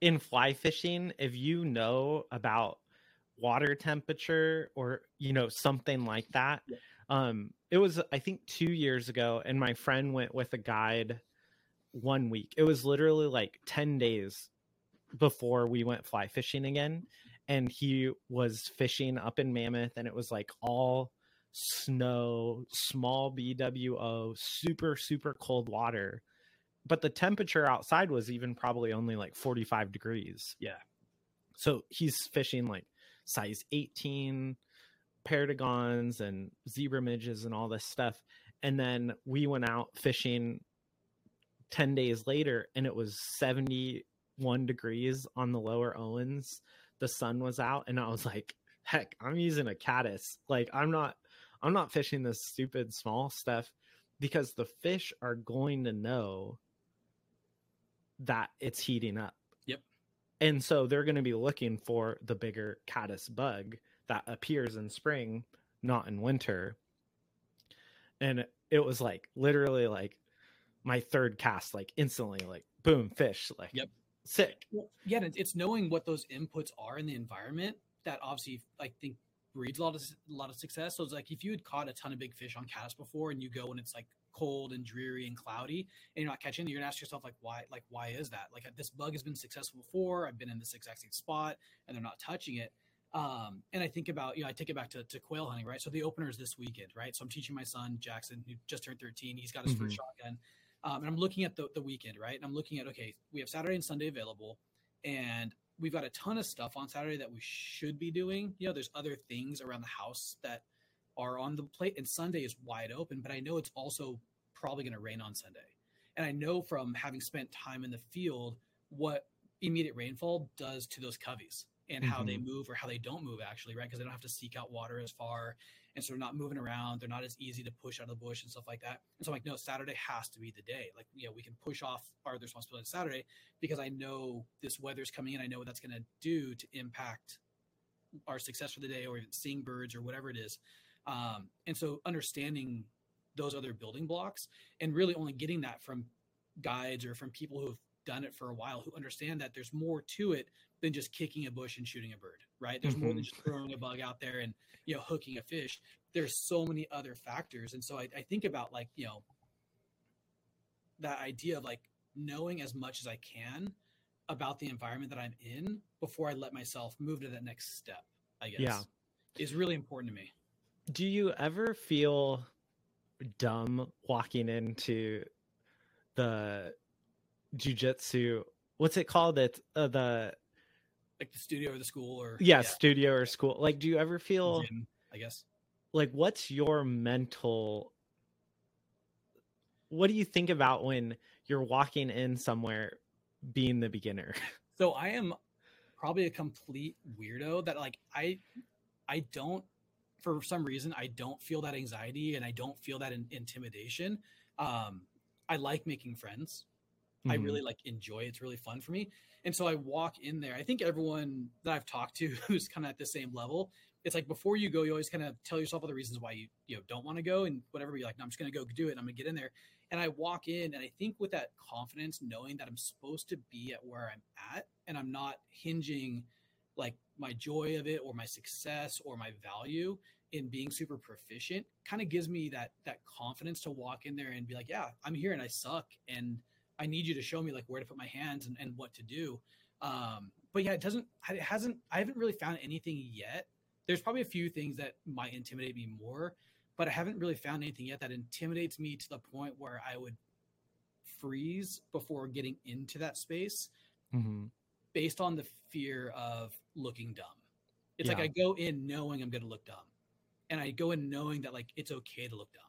in fly fishing, if you know about water temperature or you know something like that, yeah. um, it was I think two years ago, and my friend went with a guide one week. It was literally like 10 days before we went fly fishing again. And he was fishing up in Mammoth, and it was like all snow, small BWO, super, super cold water. But the temperature outside was even probably only like 45 degrees. Yeah. So he's fishing like size 18 Perdigons and zebra midges and all this stuff. And then we went out fishing 10 days later and it was 71 degrees on the lower Owens. The sun was out and I was like, heck, I'm using a caddis. Like I'm not I'm not fishing this stupid small stuff because the fish are going to know that it's heating up. Yep. And so they're going to be looking for the bigger caddis bug that appears in spring, not in winter. And it was like literally like my third cast like instantly like boom fish like yep sick well, yeah it's knowing what those inputs are in the environment that obviously i think breeds a lot of a lot of success so it's like if you had caught a ton of big fish on caddis before and you go and it's like cold and dreary and cloudy and you're not catching you're gonna ask yourself like why like why is that like this bug has been successful before i've been in this exact same spot and they're not touching it um, and I think about, you know, I take it back to, to quail hunting, right? So the opener is this weekend, right? So I'm teaching my son Jackson, who just turned 13. He's got his mm-hmm. first shotgun. Um, and I'm looking at the, the weekend, right? And I'm looking at, okay, we have Saturday and Sunday available, and we've got a ton of stuff on Saturday that we should be doing. You know, there's other things around the house that are on the plate, and Sunday is wide open, but I know it's also probably going to rain on Sunday. And I know from having spent time in the field what immediate rainfall does to those coveys and mm-hmm. how they mm-hmm. move or how they don't move actually, right? Because they don't have to seek out water as far and so they're not moving around. They're not as easy to push out of the bush and stuff like that. And so I'm like, no, Saturday has to be the day. Like, you know, we can push off our responsibility Saturday because I know this weather's coming in. I know what that's going to do to impact our success for the day, or even seeing birds or whatever it is. Um, and so understanding those other building blocks and really only getting that from guides or from people who have done it for a while who understand that there's more to it than just kicking a bush and shooting a bird, right? There's mm-hmm. more than mm-hmm. just throwing a bug out there and you know hooking a fish. There's so many other factors, and so I, I think about like you know that idea of like knowing as much as I can about the environment that I'm in before I let myself move to that next step. I guess yeah. is really important to me. Do you ever feel dumb walking into the jujitsu? What's it called? It's uh, the like the studio or the school or yeah, yeah. studio or school. Like, do you ever feel? Gym, I guess. Like, what's your mental? What do you think about when you're walking in somewhere, being the beginner? So I am probably a complete weirdo that like I, I don't for some reason I don't feel that anxiety and I don't feel that in, intimidation. Um, I like making friends. Mm-hmm. I really like enjoy. It's really fun for me. And so I walk in there. I think everyone that I've talked to who's kind of at the same level, it's like before you go, you always kind of tell yourself all the reasons why you you know don't want to go and whatever. You're like, no, I'm just gonna go do it. I'm gonna get in there. And I walk in, and I think with that confidence, knowing that I'm supposed to be at where I'm at, and I'm not hinging like my joy of it or my success or my value in being super proficient, kind of gives me that that confidence to walk in there and be like, yeah, I'm here and I suck and I need you to show me like where to put my hands and, and what to do. Um, but yeah, it doesn't, it hasn't, I haven't really found anything yet. There's probably a few things that might intimidate me more, but I haven't really found anything yet that intimidates me to the point where I would freeze before getting into that space hmm based on the fear of looking dumb. It's Yeah. like I go in knowing I'm going to look dumb. And I go in knowing that like it's okay to look dumb.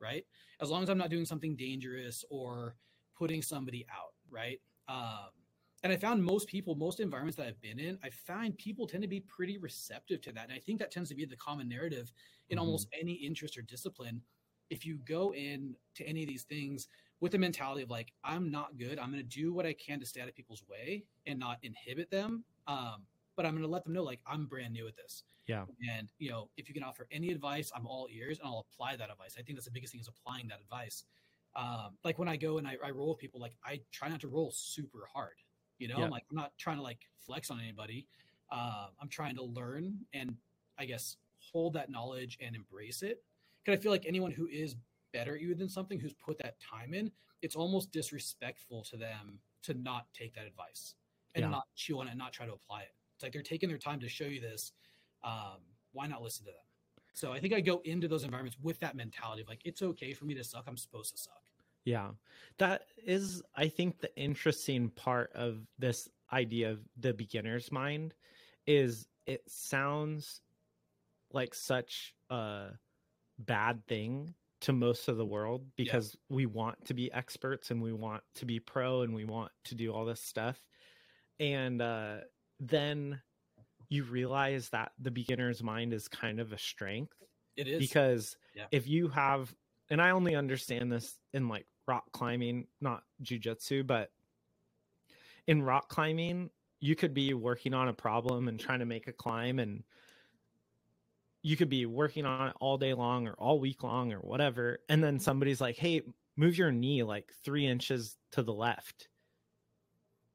Right? As long as I'm not doing something dangerous or putting somebody out, right? Um and I found most people, most environments that I've been in, I find people tend to be pretty receptive to that. And I think that tends to be the common narrative in Mhm. almost any interest or discipline. If you go in to any of these things with the mentality of like, I'm not good, I'm going to do what I can to stay out of people's way and not inhibit them. Um, but I'm going to let them know, like, I'm brand new at this. Yeah. And, you know, if you can offer any advice, I'm all ears and I'll apply that advice. I think that's the biggest thing is applying that advice. Um, like when I go and I, I roll with people, like I try not to roll super hard. You know, Yeah. I'm like I'm not trying to like flex on anybody. Uh, I'm trying to learn and I guess hold that knowledge and embrace it. Because I feel like anyone who is better at you than something, who's put that time in, it's almost disrespectful to them to not take that advice and Yeah. not chew on it and not try to apply it. It's like they're taking their time to show you this. Um, why not listen to them? So I think I go into those environments with that mentality of like, it's okay for me to suck. I'm supposed to suck. Yeah. That is, I think, the interesting part of this idea of the beginner's mind is it sounds like such a bad thing to most of the world because we want to be experts and we want to be pro and we want to do all this stuff. And uh, then you realize that the beginner's mind is kind of a strength It is because Yeah. if you have and i only understand this in like rock climbing not jujitsu but in rock climbing you could be working on a problem and trying to make a climb and you could be working on it all day long or all week long or whatever and then somebody's like hey move your knee like three inches to the left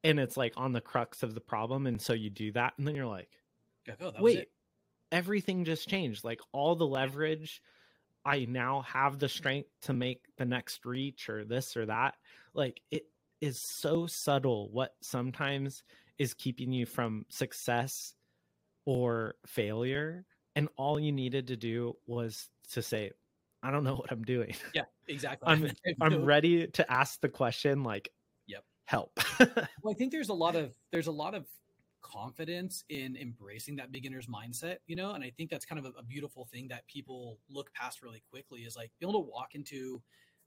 and it's like on the crux of the problem and so you do that and then you're like Like, oh, that was wait it. everything just changed like all the leverage i now have the strength to make the next reach or this or that like it is so subtle what sometimes is keeping you from success or failure and all you needed to do was to say i don't know what i'm doing Yeah, exactly. i'm i'm ready to ask the question like Yep. help Well, I think there's a lot of there's a lot of confidence in embracing that beginner's mindset, you know, and I think that's kind of a, a beautiful thing that people look past really quickly is like being able to walk into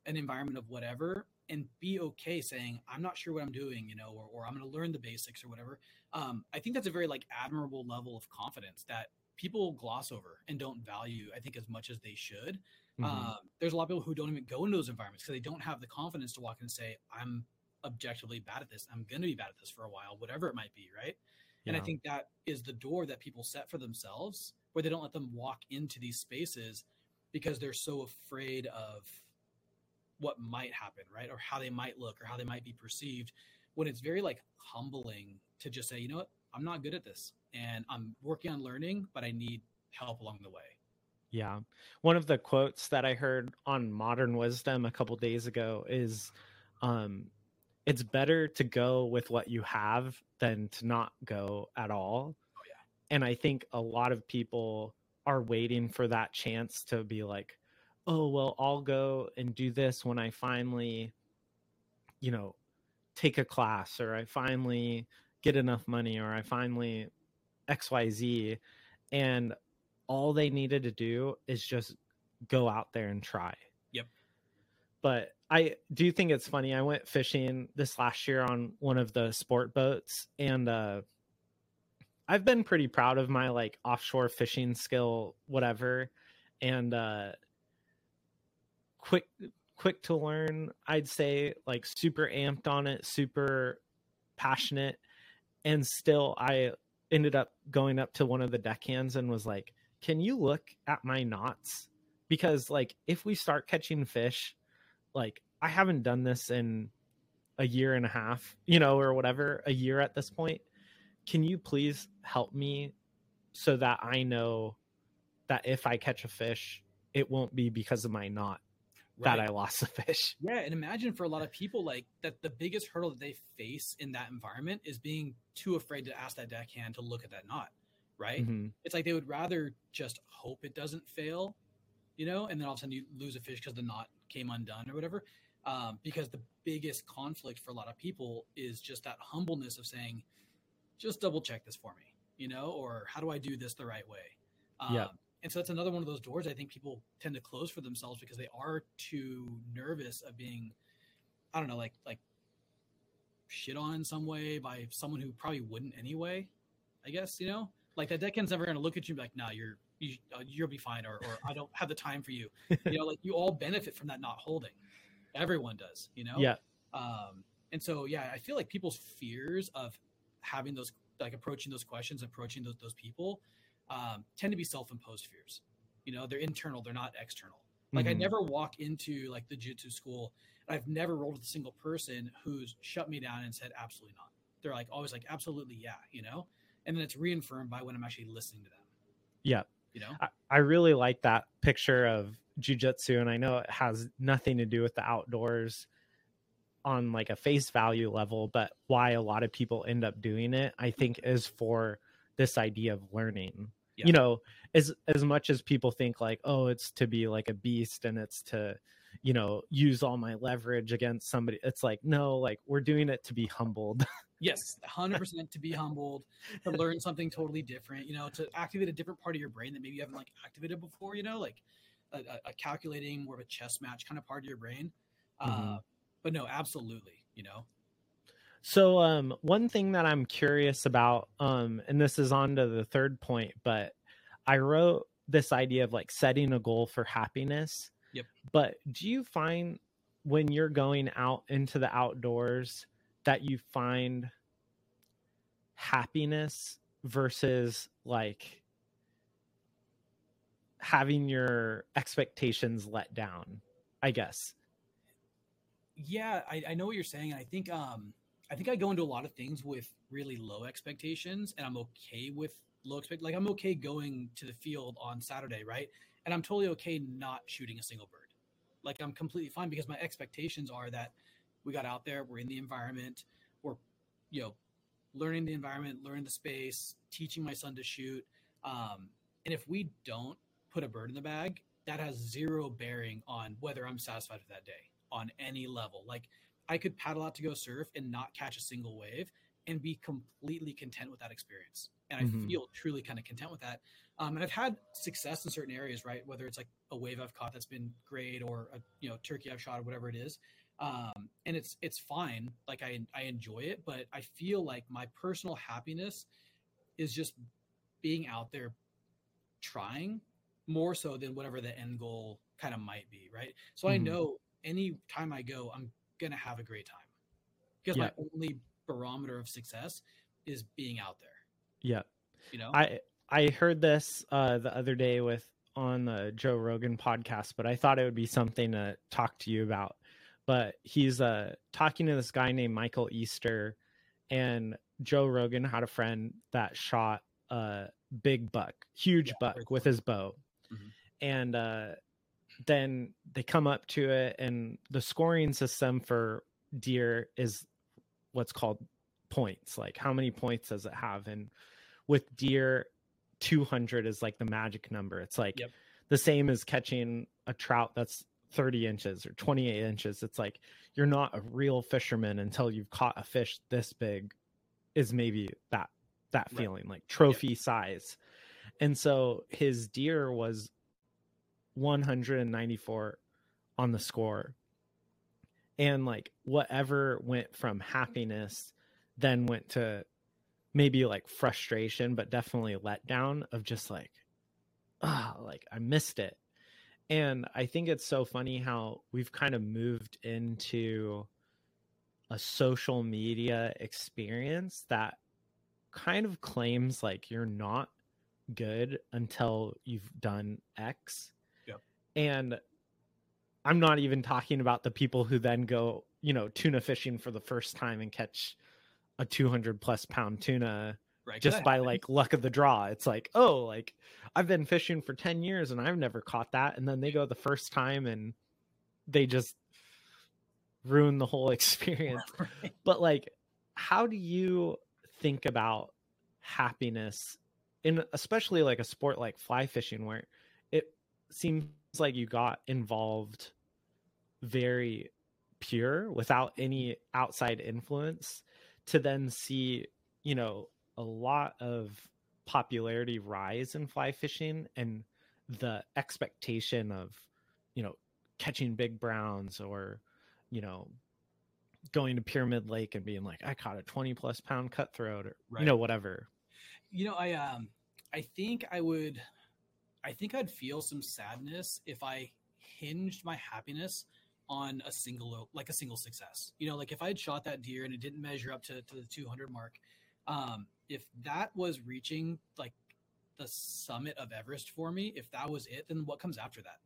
an environment of whatever and be okay saying I'm not sure what I'm doing, you know, or, or I'm going to learn the basics or whatever. Um, I think that's a very like admirable level of confidence that people gloss over and don't value. I think as much as they should. Mhm. Um, there's a lot of people who don't even go into those environments because they don't have the confidence to walk in and say, I'm objectively bad at this. I'm going to be bad at this for a while, whatever it might be. Right. And I think that is the door that people set for themselves where they don't let them walk into these spaces because they're so afraid of what might happen, right? Or how they might look or how they might be perceived when it's very like humbling to just say, you know what, I'm not good at this and I'm working on learning, but I need help along the way. Yeah. One of the quotes that I heard on Modern Wisdom a couple days ago is um it's better to go with what you have than to not go at all. Oh, yeah. And I think a lot of people are waiting for that chance to be like, "Oh, well, I'll go and do this when I finally you know, take a class or I finally get enough money or I finally XYZ and all they needed to do is just go out there and try. But I do think it's funny. I went fishing this last year on one of the sport boats and uh I've been pretty proud of my like offshore fishing skill whatever and uh quick quick to learn, I'd say like super amped on it, super passionate and still I ended up going up to one of the deckhands and was like, "Can you look at my knots?" Because like if we start catching fish, like I haven't done this in a year and a half, you know, or whatever, a year at this point. Can you please help me so that I know that if I catch a fish, it won't be because of my knot that I lost the fish. Yeah, and imagine for a lot of people like that the biggest hurdle that they face in that environment is being too afraid to ask that deckhand to look at that knot, right? Mhm. It's like they would rather just hope it doesn't fail, you know, and then all of a sudden you lose a fish because the knot came undone or whatever. um, because the biggest conflict for a lot of people is just that humbleness of saying, just double check this for me, you know, or how do I do this the right way? Um, Yeah. And so that's another one of those doors I think people tend to close for themselves because they are too nervous of being, I don't know, like like shit on in some way by someone who probably wouldn't anyway. I guess you know, like that deckhand's never going to look at you and be like, "Nah, you're you, uh, you'll be fine," or or I don't have the time for you. You know, like you all benefit from that not holding. Everyone does, you know. Yeah. Um, and so yeah, I feel like people's fears of having those like approaching those questions, approaching those those people, um, tend to be self-imposed fears. You know, they're internal, they're not external. Like I Mhm. never walk into like the jiu-jitsu school and I've never rolled with a single person who's shut me down and said absolutely not. They're like always like absolutely yeah, you know? And then it's reaffirmed by when I'm actually listening to them. Yeah. You know? I, I really like that picture of jujitsu, and I know it has nothing to do with the outdoors on like a face value level, but why a lot of people end up doing it, I think, is for this idea of learning. Yeah. You know, as as much as people think like, oh, it's to be like a beast and it's to, you know, use all my leverage against somebody. It's like, no, like we're doing it to be humbled. Yes, 100% to be humbled, to learn something totally different, you know, to activate a different part of your brain that maybe you haven't like activated before, you know, like a, a- calculating more of a chess match kind of part of your brain. Uh, Mhm. but no, absolutely, you know. So um one thing that I'm curious about um and this is on to the third point but I wrote this idea of like setting a goal for happiness. Yep. But do you find when you're going out into the outdoors that you find happiness versus like having your expectations let down, I guess. Yeah, I, I know what you're saying. And I think um I think I go into a lot of things with really low expectations and I'm okay with low expect like I'm okay going to the field on Saturday, right? And I'm totally okay not shooting a single bird. Like I'm completely fine because my expectations are that we got out there, we're in the environment, we're you know, learning the environment, learning the space, teaching my son to shoot. Um, and if we don't put a bird in the bag, that has zero bearing on whether I'm satisfied with that day on any level. Like I could paddle out to go surf and not catch a single wave and be completely content with that experience. And I Mhm. feel truly kind of content with that. Um, and I've had success in certain areas, right? Whether it's like a wave I've caught that's been great or a you know turkey I've shot or whatever it is. Um, and it's it's fine. Like I I enjoy it, but I feel like my personal happiness is just being out there trying more so than whatever the end goal kind of might be, right? So I Mhm. know any time I go, I'm gonna have a great time because my only barometer of success is being out there. Yeah. You know, I I heard this uh, the other day with on the Joe Rogan podcast, but I thought it would be something to talk to you about. But he's uh, talking to this guy named Michael Easter, and Joe Rogan had a friend that shot a big buck, huge Yeah, buck with his bow, Mhm. and uh, then they come up to it, and the scoring system for deer is what's called points. Like how many points does it have? And with deer, 200 is like the magic number. It's like Yep. the same as catching a trout that's 30 inches or 28 inches. It's like you're not a real fisherman until you've caught a fish this big is maybe that that Right. feeling like trophy size. And so his deer was 194 on the score. And like whatever went from happiness then went to maybe like frustration, but definitely letdown of just like, ah, like I missed it. And I think it's so funny how we've kind of moved into a social media experience that kind of claims like you're not good until you've done X. Yep. And I'm not even talking about the people who then go, you know, tuna fishing for the first time and catch a 200 plus pound tuna right? just by like luck of the draw. It's like, oh, like I've been fishing for 10 years and I've never caught that. And then they go the first time and they just ruin the whole experience. Right. But like, how do you think about happiness in especially like a sport like fly fishing where it seems like you got involved very pure without any outside influence to then see, you know, a lot of popularity rise in fly fishing and the expectation of, you know, catching big browns or, you know, going to Pyramid Lake and being like, I caught a 20 plus pound cutthroat or, Right. you know, whatever. You know, I um I think I would I think I'd feel some sadness if I hinged my happiness on a single like a single success. You know, like if I had shot that deer and it didn't measure up to, to the 200 mark, um if that was reaching like the summit of Everest for me, if that was it, then what comes after that?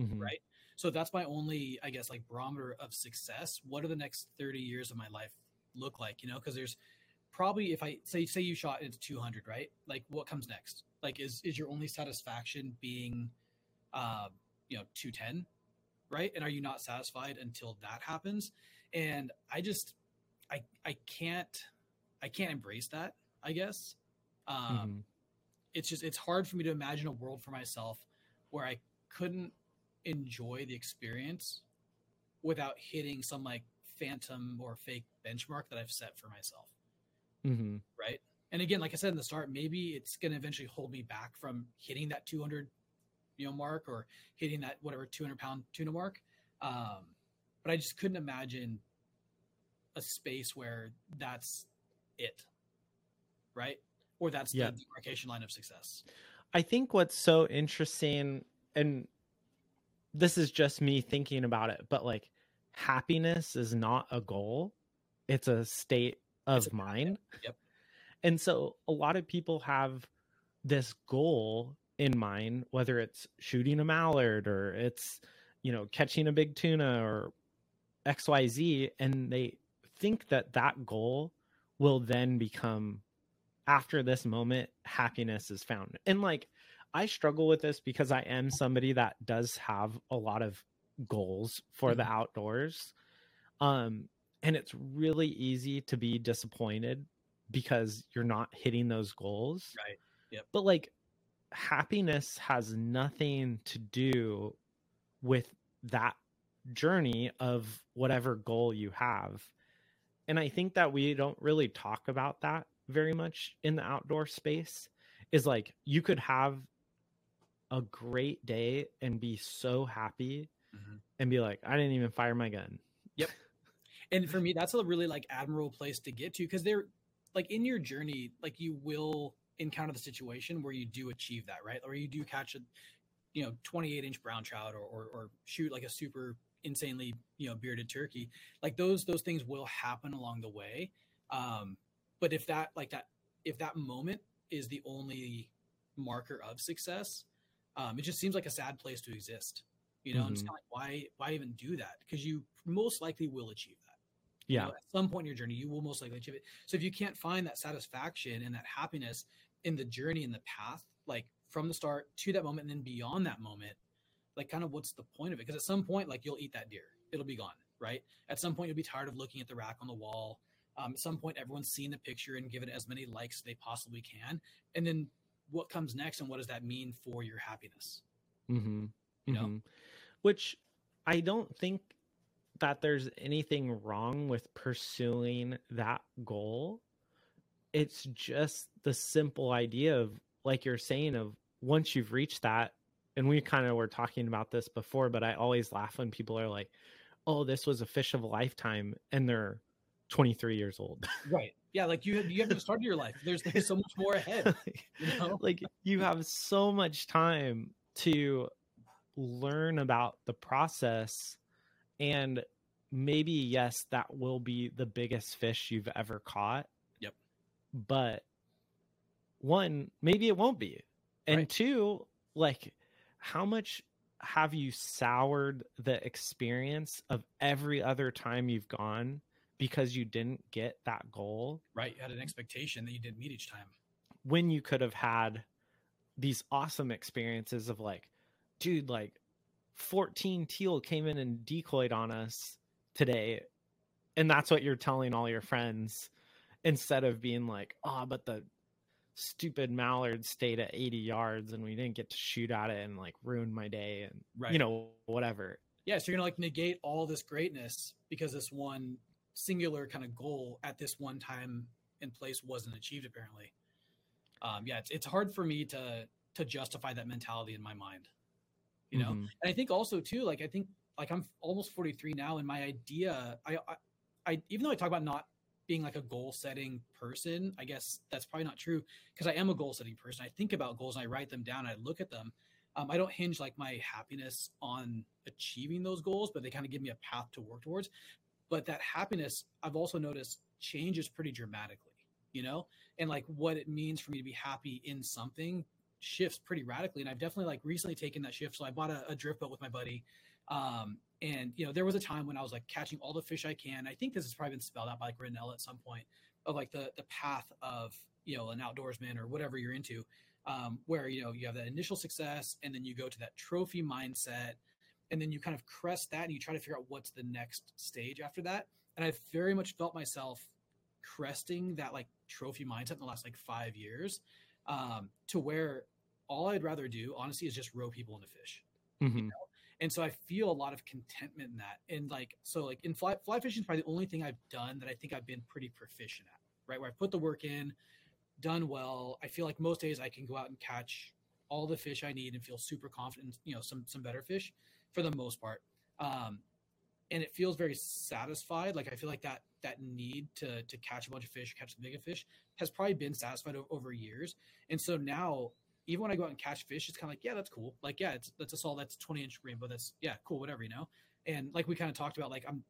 Mhm. Right. So that's my only, I guess, like barometer of success. What do the next 30 years of my life look like? You know, because there's probably if I say say you shot into 200, right? Like what comes next? Like is is your only satisfaction being, uh, you know, 210, right? And are you not satisfied until that happens? And I just, I I can't, I can't embrace that. I guess. Um, Mhm. it's just it's hard for me to imagine a world for myself where I couldn't enjoy the experience without hitting some like phantom or fake benchmark that I've set for myself, Mhm. right? And again, like I said in the start, maybe it's going to eventually hold me back from hitting that 200, you know, mark or hitting that whatever 200 pound tuna mark. Um, but I just couldn't imagine a space where that's it, right? Or that's Yeah. the demarcation line of success. I think what's so interesting, and this is just me thinking about it, but like happiness is not a goal, it's a state of a- mind. Yep. And so a lot of people have this goal in mind, whether it's shooting a mallard or it's, you know, catching a big tuna or XYZ, and they think that that goal will then become after this moment happiness is found and like i struggle with this because i am somebody that does have a lot of goals for the Mhm. outdoors um and it's really easy to be disappointed because you're not hitting those goals Right. Yep. but like happiness has nothing to do with that journey of whatever goal you have and i think that we don't really talk about that very much in the outdoor space is like you could have a great day and be so happy Mhm. and be like i didn't even fire my gun Yep. and for me that's a really like admirable place to get to because they're like in your journey like you will encounter the situation where you do achieve that right or you do catch a you know 28 inch brown trout or, or or shoot like a super insanely you know bearded turkey like those those things will happen along the way um but if that like that if that moment is the only marker of success um it just seems like a sad place to exist you know and it's Mhm. kind of like why why even do that because you most likely will achieve that you yeah know, at some point in your journey, you will most likely achieve it. So if you can't find that satisfaction and that happiness in the journey and the path, like from the start to that moment and then beyond that moment, like kind of what's the point of it? Because at some point, like you'll eat that deer, it'll be gone, right? At some point, you'll be tired of looking at the rack on the wall. Um, at some point, everyone's seen the picture and given it as many likes as they possibly can. And then what comes next and what does that mean for your happiness? mm-hmm. You know? Mhm. which i don't think that there's anything wrong with pursuing that goal it's just the simple idea of like you're saying of once you've reached that and we kind of were talking about this before but i always laugh when people are like oh this was a fish of a lifetime and they're 23 years old Right. Yeah. Like you, you haven't started your life. There's, there's so much more ahead. You know? like you have so much time to learn about the process and maybe yes that will be the biggest fish you've ever caught Yep. but one maybe it won't be and Right. two like how much have you soured the experience of every other time you've gone because you didn't get that goal Right. You had an expectation that you didn't meet each time. when you could have had these awesome experiences of like, dude, like 14 teal came in and decoyed on us today. And that's what you're telling all your friends instead of being like, oh, but the stupid mallard stayed at 80 yards and we didn't get to shoot at it and like ruin my day and Right. you know, whatever. Yeah, so you're gonna like negate all this greatness because this one singular kind of goal at this one time and place wasn't achieved apparently. Um, yeah, it's it's hard for me to to justify that mentality in my mind. You know, Mhm. and I think also too, like I think like I'm almost 43 now, and my idea, I, I, I even though I talk about not being like a goal setting person, I guess that's probably not true because I am a goal setting person. I think about goals and I write them down. I look at them. Um, I don't hinge like my happiness on achieving those goals, but they kind of give me a path to work towards. But that happiness, I've also noticed changes pretty dramatically, you know, and like what it means for me to be happy in something shifts pretty radically. And I've definitely like recently taken that shift. So I bought a, a drift boat with my buddy. Um, and you know, there was a time when I was like catching all the fish I can. I think this has probably been spelled out by like at some point of like the the path of you know an outdoorsman or whatever you're into, um, where you know you have that initial success and then you go to that trophy mindset, and then you kind of crest that and you try to figure out what's the next stage after that. And I've very much felt myself cresting that like trophy mindset in the last like five years, um, to where all I'd rather do honestly is just row people into fish Mhm. and so I feel a lot of contentment in that. And like so, like in fly fly fishing is probably the only thing I've done that I think I've been pretty proficient at. Right, where I put the work in, done well. I feel like most days I can go out and catch all the fish I need and feel super confident. You know, some some better fish for the most part. Um, and it feels very satisfied. Like I feel like that that need to to catch a bunch of fish, catch the bigger fish, has probably been satisfied o- over years. And so now even when I go out and catch fish, it's kind of like, yeah, that's cool. Like, yeah, it's that's a saw that's 20 inch rainbow. That's yeah, cool, whatever, you know. And like we kind of talked about, like I'm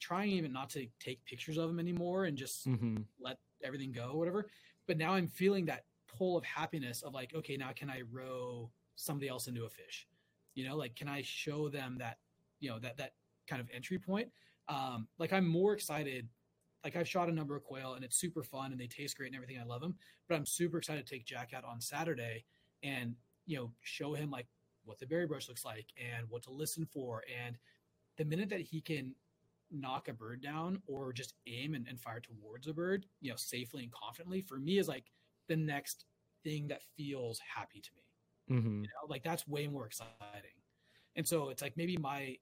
trying even not to take pictures of them anymore and just Mhm. let everything go, or whatever. But now I'm feeling that pull of happiness of like, okay, now can I row somebody else into a fish? You know, like can I show them that, you know, that that kind of entry point? Um, like I'm more excited. Like I've shot a number of quail and it's super fun and they taste great and everything. I love them, but I'm super excited to take Jack out on Saturday and you know show him like what the berry brush looks like and what to listen for and the minute that he can knock a bird down or just aim and, and fire towards a bird you know safely and confidently for me is like the next thing that feels happy to me Mhm. you know like that's way more exciting and so it's like maybe my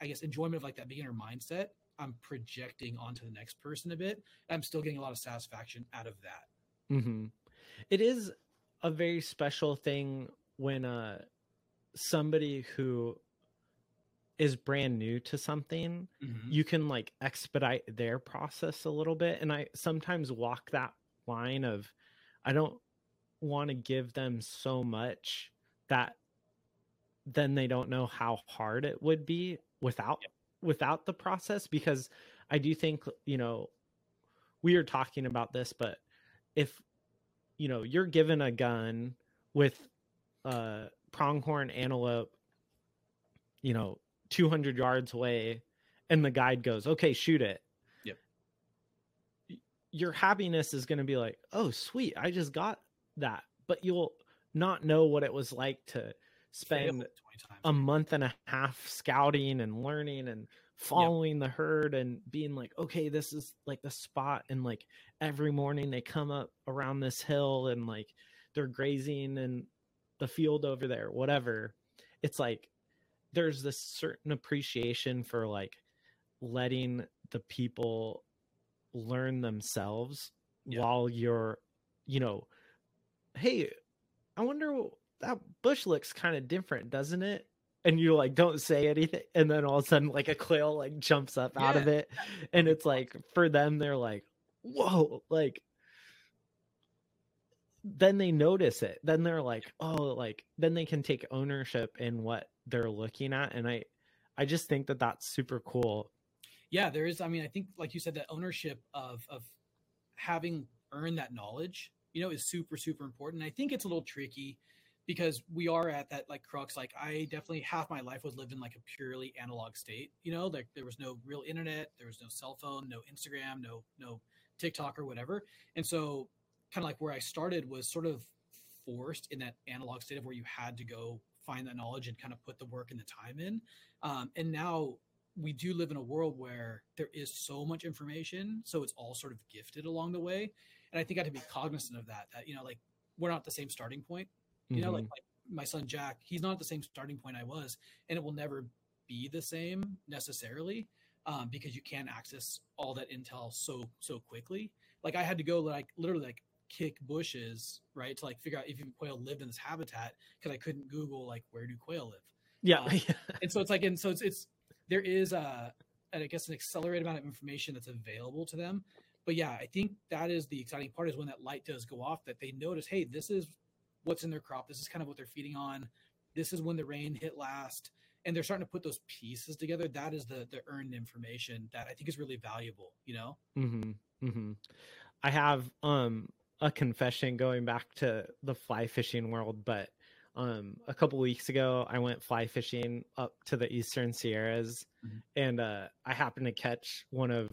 i guess enjoyment of like that beginner mindset i'm projecting onto the next person a bit i'm still getting a lot of satisfaction out of that Mm-hmm. It is a very special thing when uh somebody who is brand new to something, you can like expedite their process a little bit. And I sometimes walk that line of I don't want to give them so much that then they don't know how hard it would be without without the process because I do think you know we are talking about this but if you know you're given a gun with uh pronghorn antelope you know 200 yards away and the guide goes okay shoot it Yep. Your happiness is going to be like oh sweet i just got that but you'll not know what it was like to spend Fail 20 times. a month and a half scouting and learning and following the herd and being like okay this is like the spot and like every morning they come up around this hill and like they're grazing in the field over there whatever it's like there's this certain appreciation for like letting the people learn themselves Yeah. while you're you know hey i wonder that bush looks kind of different doesn't it? And you like don't say anything and then all of a sudden like a quail like jumps up out of it and it's like for them they're like whoa like then they notice it. Then they're like oh like then they can take ownership in what they're looking at and i i just think that that's super cool. Yeah there is i mean i think like you said that ownership of of having earned that knowledge you know is super super important. I think it's a little tricky because we are at that like crux. Like i definitely half my life was lived in like a purely analog state you know? Like there was no real internet there was no cell phone no instagram no no tiktok or whatever. And so kind of like where i started was sort of forced in that analog state of where you had to go find that knowledge and kind of put the work and the time in. Um, and now we do live in a world where there is so much information so it's all sort of gifted along the way and i think i have to be cognizant of that that you know like we're not the same starting point you know like, like my son jack he's not at the same starting point i was and it will never be the same necessarily um, because you can't access all that intel so so quickly. Like I had to go like literally like kick bushes right to like figure out if even quail lived in this habitat because I couldn't Google like where do quail live. Yeah. Um, and so it's like and so it's it's there is a I guess an accelerated amount of information that's available to them. But yeah, I think that is the exciting part is when that light does go off that they notice, hey, this is what's in their crop. This is kind of what they're feeding on. This is when the rain hit last. And they're starting to put those pieces together. That is the the earned information that I think is really valuable, you know? Mm-hmm. Mm-hmm. I have um a confession going back to the fly fishing world, but um a couple weeks ago I went fly fishing up to the eastern Sierras Mhm. and uh I happened to catch one of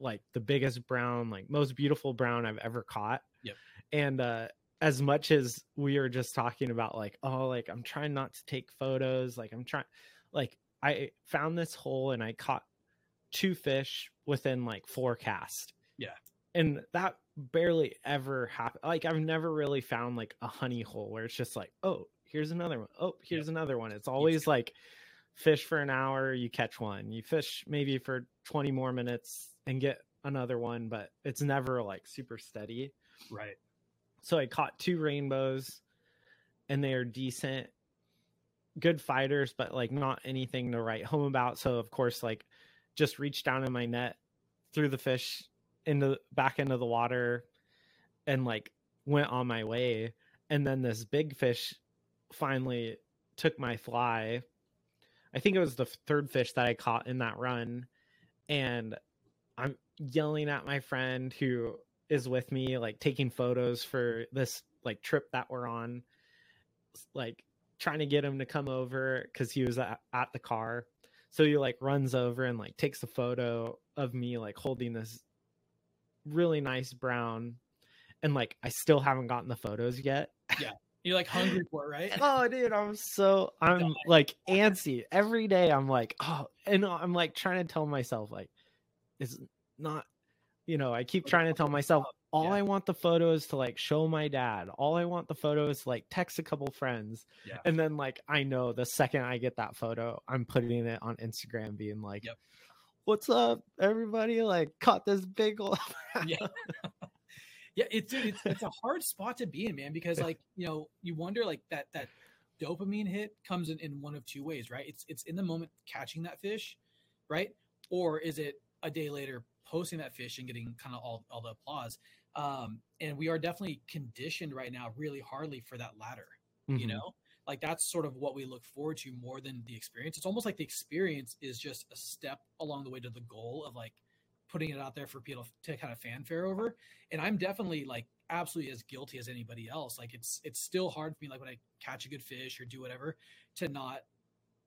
like the biggest brown, like most beautiful brown I've ever caught. Yep. And uh as much as we are just talking about like oh like I'm trying not to take photos, like I'm trying like I found this hole and I caught two fish within like four casts. Yeah. And that barely ever happened. Like I've never really found like a honey hole where it's just like, oh, here's another one. Oh, here's another one. It's always like fish for an hour, you catch one. You fish maybe for 20 more minutes and get another one, but it's never like super steady. Right. So I caught two rainbows and they are decent, good fighters, but like not anything to write home about. So of course, like just reached down in my net, threw the fish into the back into the water and like went on my way. And then this big fish finally took my fly. I think it was the third fish that I caught in that run. And I'm yelling at my friend who is with me, like taking photos for this like trip that we're on, like trying to get him to come over because he was at, at the car. So he like runs over and like takes a photo of me like holding this really nice brown. And like I still haven't gotten the photos yet. You're like hungry for it, right? oh dude i'm so i'm like antsy every day i'm like oh and i'm like trying to tell myself like it's not you know i keep trying to tell myself all Yeah. i want the photos to like show my dad all i want the photos to like text a couple friends Yeah. and then like i know the second i get that photo i'm putting it on instagram being like Yep. what's up everybody like caught this big yeah. yeah, it's, it's it's a hard spot to be in, man, because like, you know, you wonder like that that dopamine hit comes in, in one of two ways, right? It's it's in the moment catching that fish, right? Or is it a day later posting that fish and getting kind of all, all the applause? Um, and we are definitely conditioned right now really hardly for that latter you Mhm. know like that's sort of what we look forward to more than the experience it's almost like the experience is just a step along the way to the goal of like putting it out there for people to kind of fanfare over. And i'm definitely like absolutely as guilty as anybody else. Like it's it's still hard for me like when i catch a good fish or do whatever to not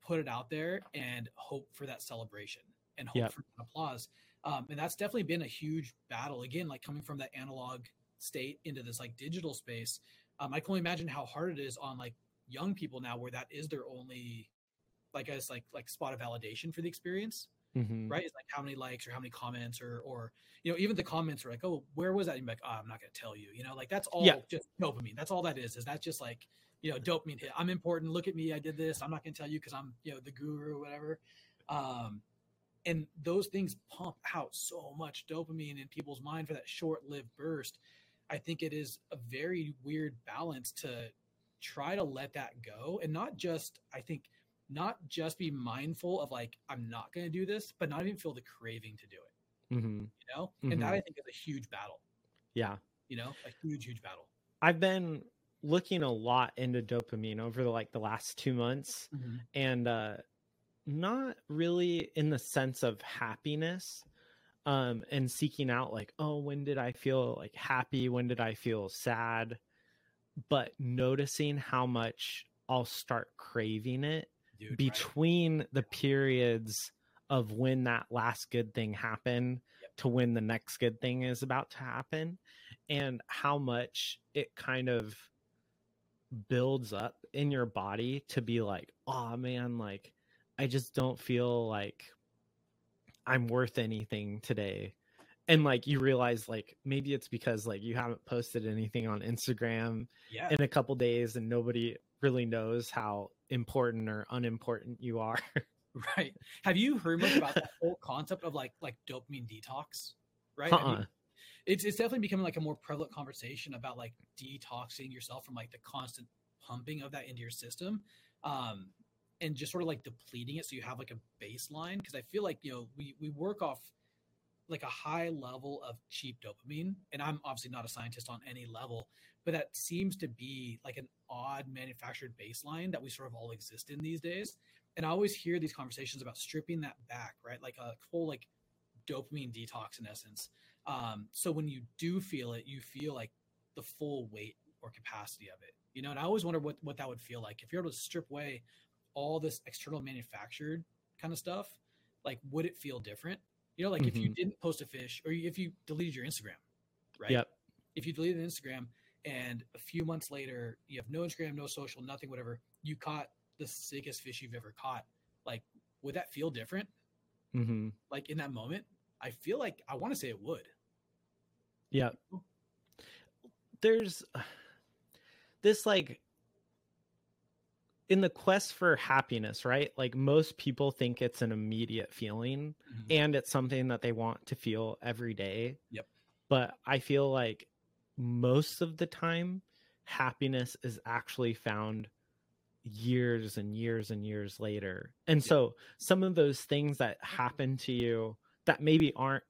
put it out there and hope for that celebration and hope Yep. for applause. Um, and that's definitely been a huge battle. Again like coming from that analog state into this like digital space um, i can only imagine how hard it is on like young people now where that is their only like as like like spot of validation for the experience Mhm. right? It's like how many likes or how many comments or or you know even the comments are like oh where was that and you're like oh, i'm not going to tell you you know like that's all Yeah. just dopamine. That's all that is is that just like you know dopamine hit. I'm important. Look at me. I did this. I'm not going to tell you because i'm you know the guru or whatever. Um and those things pump out so much dopamine in people's mind for that short-lived burst. I think it is a very weird balance to try to let that go and not just i think not just be mindful of like i'm not going to do this but not even feel the craving to do it. Mhm. you know? And that i think is a huge battle. Yeah. You know? A huge huge battle. I've been looking a lot into dopamine over the, like the last two months and uh not really in the sense of happiness um and seeking out like oh when did I feel like happy? When did I feel sad? But noticing how much I'll start craving it Dude, right? between the periods of when that last good thing happened Yep. to when the next good thing is about to happen and how much it kind of builds up in your body to be like oh man like i just don't feel like i'm worth anything today and like you realize like maybe it's because like you haven't posted anything on instagram yeah in a couple days and nobody really knows how important or unimportant you are Right. Have you heard much about the whole concept of like like dopamine detox? Right. Uh-uh. I mean, it's it's definitely becoming like a more prevalent conversation about like detoxing yourself from like the constant pumping of that into your system. Um and just sort of like depleting it so you have like a baseline. Cause I feel like, you know, we we work off like a high level of cheap dopamine. And I'm obviously not a scientist on any level, but that seems to be like an odd manufactured baseline that we sort of all exist in these days. And I always hear these conversations about stripping that back, right? Like a full like dopamine detox in essence. Um, so when you do feel it, you feel like the full weight or capacity of it. You know, and I always wonder what what that would feel like if you're able to strip away all this external manufactured kind of stuff. Like, would it feel different? You know, like if you Mhm. didn't post a fish or if you deleted your Instagram, right? Yep. If you deleted Instagram and a few months later you have no Instagram, no social, nothing, whatever, you caught the sickest fish you've ever caught. Like, would that feel different? Mm-hmm. Like in that moment? I feel like I want to say it would. Yeah. There's this like in the quest for happiness, right? Like most people think it's an immediate feeling and it's something that they want to feel every day. Yep. But I feel like most of the time, happiness is actually found years and years and years later. And Yeah. so some of those things that happen to you that maybe aren't,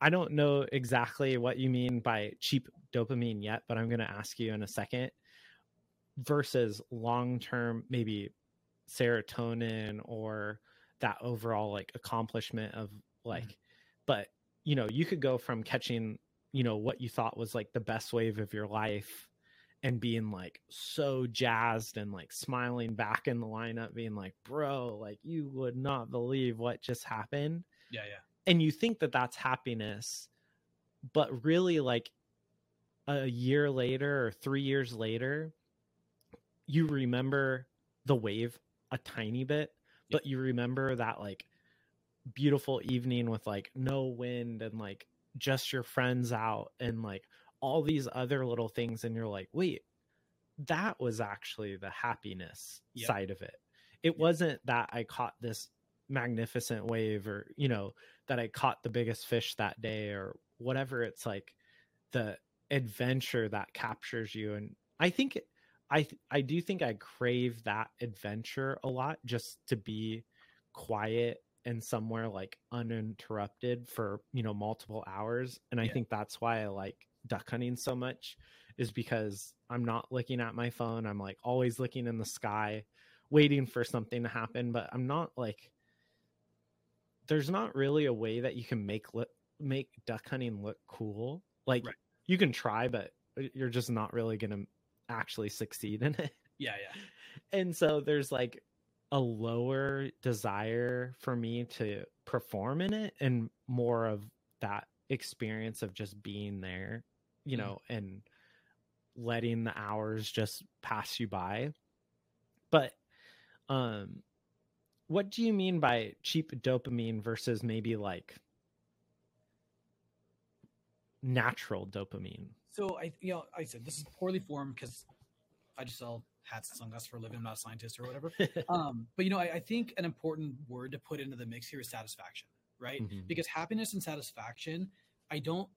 I don't know exactly what you mean by cheap dopamine yet, but I'm going to ask you in a second versus long term, maybe serotonin or that overall like accomplishment of mm-hmm. like but you know you could go from catching you know what you thought was like the best wave of your life and being like so jazzed and like smiling back in the lineup being like bro like you would not believe what just happened Yeah, yeah. and you think that that's happiness but really like a year later or 3 years later you remember the wave a tiny bit but you remember that like beautiful evening with like no wind and like just your friends out and like all these other little things and you're like wait that was actually the happiness Yep. side of it. It wasn't that i caught this magnificent wave or you know that i caught the biggest fish that day or whatever. It's like the adventure that captures you and i think i i do think i crave that adventure a lot just to be quiet and somewhere like uninterrupted for you know multiple hours and i Yeah. think that's why i like duck hunting so much is because i'm not looking at my phone i'm like always looking in the sky waiting for something to happen but i'm not like there's not really a way that you can make look make duck hunting look cool like Right. you can try but uh, you're just not really going to actually succeed in it Yeah, yeah. and so there's like a lower desire for me to perform in it and more of that experience of just being there you Mhm. know and letting the hours just pass you by but um what do you mean by cheap dopamine versus maybe like natural dopamine So I, you know, I said this is poorly formed because I just sell hats and sunglasses for a living. I'm not a scientist or whatever. um, but you know, I, I think an important word to put into the mix here is satisfaction, right? Mhm. Because happiness and satisfaction, I don't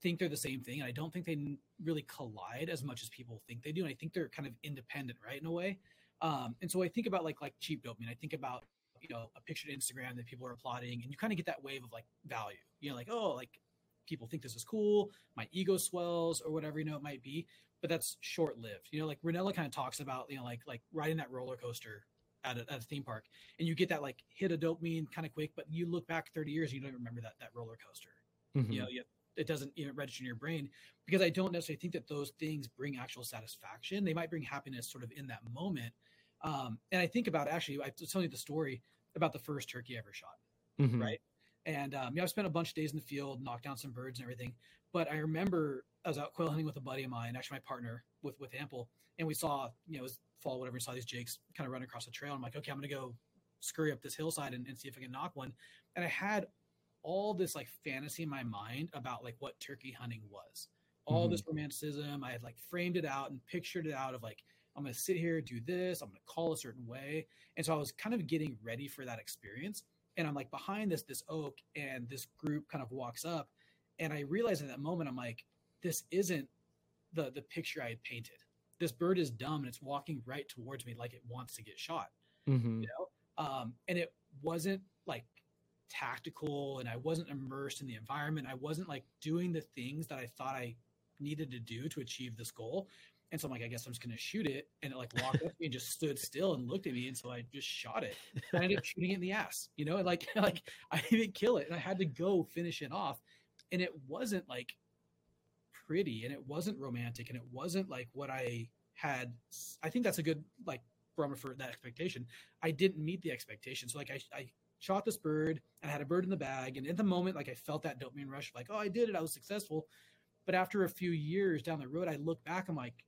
think they're the same thing, and I don't think they really collide as much as people think they do. And I think they're kind of independent, right, in a way. Um, and so I think about like like cheap dopamine. I think about you know a picture to Instagram that people are applauding, and you kind of get that wave of like value. You know, like oh, like people think this is cool, my ego swells or whatever you know it might be. But that's short lived. You know, like Rinella kind of talks about you know like like riding that roller coaster at a, at a theme park, and you get that like hit of dopamine kind of quick, but you look back 30 years, you don't even remember that that roller coaster Mhm. you know you, it doesn't even register in your brain because i don't necessarily think that those things bring actual satisfaction they might bring happiness sort of in that moment um, and i think about actually i was telling you the story about the first turkey I ever shot Mhm. right and um, yeah i've spent a bunch of days in the field knocked down some birds and everything but i remember i was out quail hunting with a buddy of mine actually my partner with with Ampal and we saw you know it was fall whatever we saw these jakes kind of run across the trail i'm like okay i'm gonna go scurry up this hillside and, and see if i can knock one and i had all this like fantasy in my mind about like what turkey hunting was all mm-hmm. this romanticism i had like framed it out and pictured it out of like I'm going to sit here, do this, I'm going to call a certain way. And so I was kind of getting ready for that experience. And I'm like behind this, this oak, and this group kind of walks up. And I realized in that moment, I'm like, this isn't the the picture I had painted. This bird is dumb and it's walking right towards me like it wants to get shot. Mm-hmm. You know? Um, and it wasn't like tactical and I wasn't immersed in the environment. I wasn't like doing the things that I thought I needed to do to achieve this goal. And so I'm like, I guess I'm just gonna shoot it. And it like walked up to me and just stood still and looked at me. And so I just shot it. And I ended up shooting it in the ass, you know, and like like I didn't kill it and I had to go finish it off. And it wasn't like pretty and it wasn't romantic and it wasn't like what I had I think that's a good like barometer for that expectation. I didn't meet the expectation. So like I I shot this bird and I had a bird in the bag. And in the moment, like I felt that dopamine rush, like, oh, I did it, I was successful. But after a few years down the road, I look back, I'm like,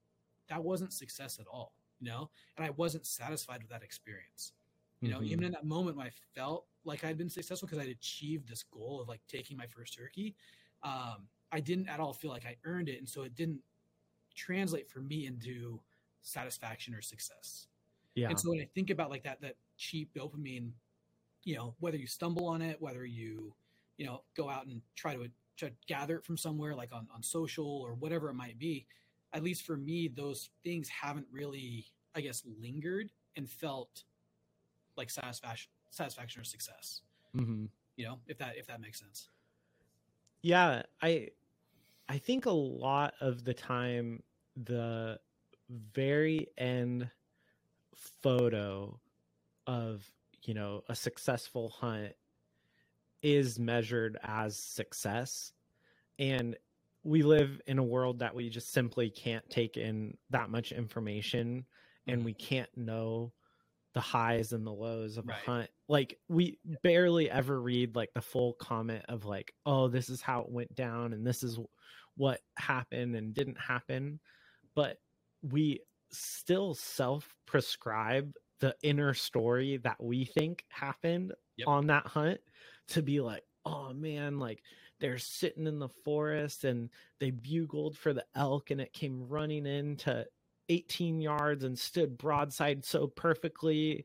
that wasn't success at all, you know? And I wasn't satisfied with that experience. You know, Mhm. even in that moment when I felt like I'd been successful because I'd achieved this goal of like taking my first turkey, um, I didn't at all feel like I earned it. And so it didn't translate for me into satisfaction or success. yeah. And so when I think about like that that cheap dopamine, you know, whether you stumble on it, whether you, you know, go out and try to, try to gather it from somewhere like on, on social or whatever it might be, at least for me, those things haven't really, I guess, lingered and felt like satisfaction satisfaction or success. mm-hmm. You know, if that if that makes sense. yeah i i think a lot of the time the very end photo of you know a successful hunt is measured as success and we live in a world that we just simply can't take in that much information and Mhm. we can't know the highs and the lows of Right. a hunt like we barely ever read like the full comment of like oh this is how it went down and this is what happened and didn't happen but we still self prescribe the inner story that we think happened Yep. on that hunt to be like oh man like they're sitting in the forest and they bugled for the elk and it came running into 18 yards and stood broadside so perfectly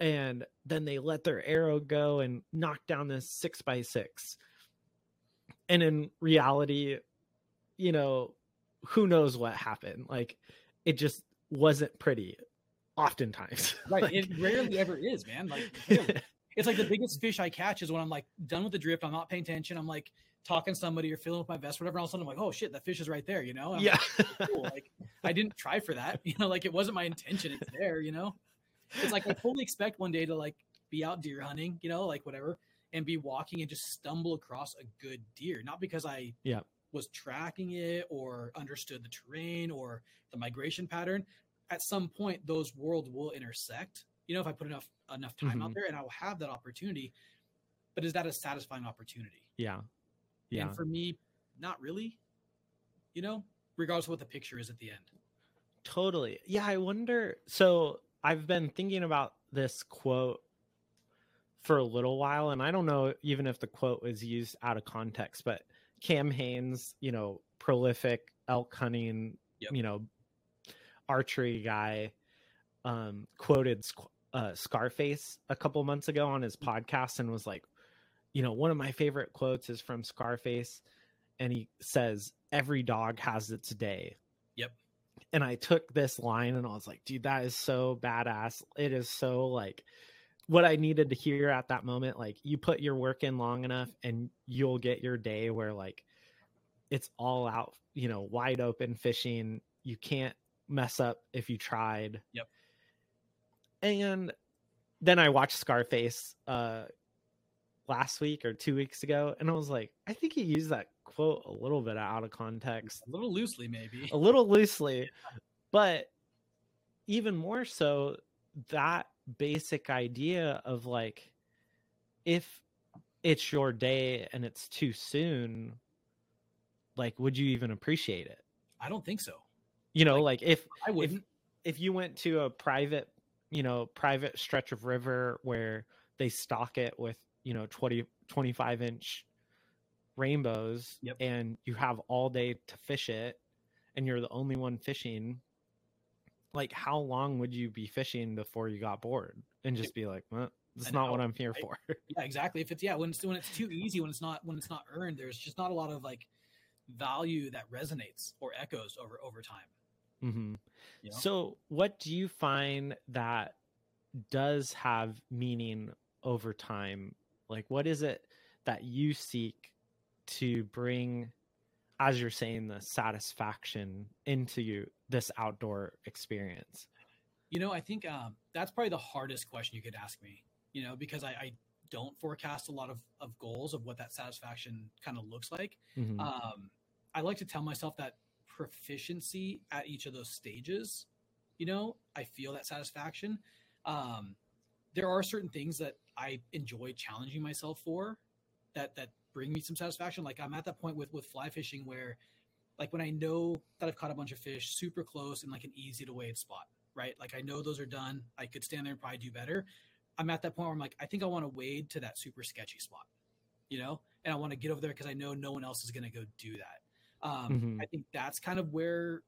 and then they let their arrow go and knock down this six by six and in reality you know who knows what happened like it just wasn't pretty oftentimes Right. Like- it rarely ever is, man. Like rarely. it's like the biggest fish I catch is when I'm like done with the drift. I'm not paying attention. I'm like talking to somebody or filling with my vest, whatever. And all of a sudden, I'm like, oh shit, that fish is right there. You know? And yeah like, cool. Like I didn't try for that. You know, like it wasn't my intention. It's there. You know? It's like I fully expect one day to like be out deer hunting. You know, like whatever, and be walking and just stumble across a good deer, not because I Yeah. Was tracking it or understood the terrain or the migration pattern. At some point, those worlds will intersect. You know, if I put enough enough time out Mhm. there, and I will have that opportunity. But is that a satisfying opportunity? yeah yeah And for me, not really. You know, regardless of what the picture is at the end. Totally. Yeah, I wonder. So I've been thinking about this quote for a little while, and I don't know even if the quote was used out of context, but Cam Hanes, you know, prolific elk hunting, Yep. you know, archery guy, um, quoted uh, Scarface a couple months ago on his podcast and was like, you know, one of my favorite quotes is from Scarface, and he says, "Every dog has its day." Yep. And I took this line and I was like, dude, that is so badass. It is so like what I needed to hear at that moment. Like, you put your work in long enough and you'll get your day where like it's all out, you know, wide open fishing. You can't mess up if you tried. Yep. And then I watched Scarface uh last week or two weeks ago, and I was like, I think he used that quote a little bit out of context A little loosely, maybe. a little loosely, but even more so, that basic idea of like, if it's your day and it's too soon, like, would you even appreciate it? I don't think so. You know, like if I wouldn't. if you went to a private, you know, private stretch of river where they stock it with, you know, 20, 25 inch rainbows Yep. and you have all day to fish it and you're the only one fishing, like how long would you be fishing before you got bored and just be like, well, that's not what I'm here right? for. Yeah, exactly. If it's yeah, when it's when it's too easy, when it's not when it's not earned, there's just not a lot of like value that resonates or echoes over over time. hmm You know? So, what do you find that does have meaning over time? Like, what is it that you seek to bring, as you're saying, the satisfaction into you, this outdoor experience? You know, I think um, that's probably the hardest question you could ask me. You know, because I, I don't forecast a lot of, of goals of what that satisfaction kind of looks like. Mhm. Um, I like to tell myself that proficiency at each of those stages, you know, I feel that satisfaction. Um, there are certain things that I enjoy challenging myself for that that bring me some satisfaction. Like I'm at that point with with fly fishing where like when I know that I've caught a bunch of fish super close in like an easy to wade spot, right? Like I know those are done. I could stand there and probably do better. I'm at that point where I'm like, I think I want to wade to that super sketchy spot, you know, and I want to get over there because I know no one else is going to go do that. Um, Mhm. I think that's kind of where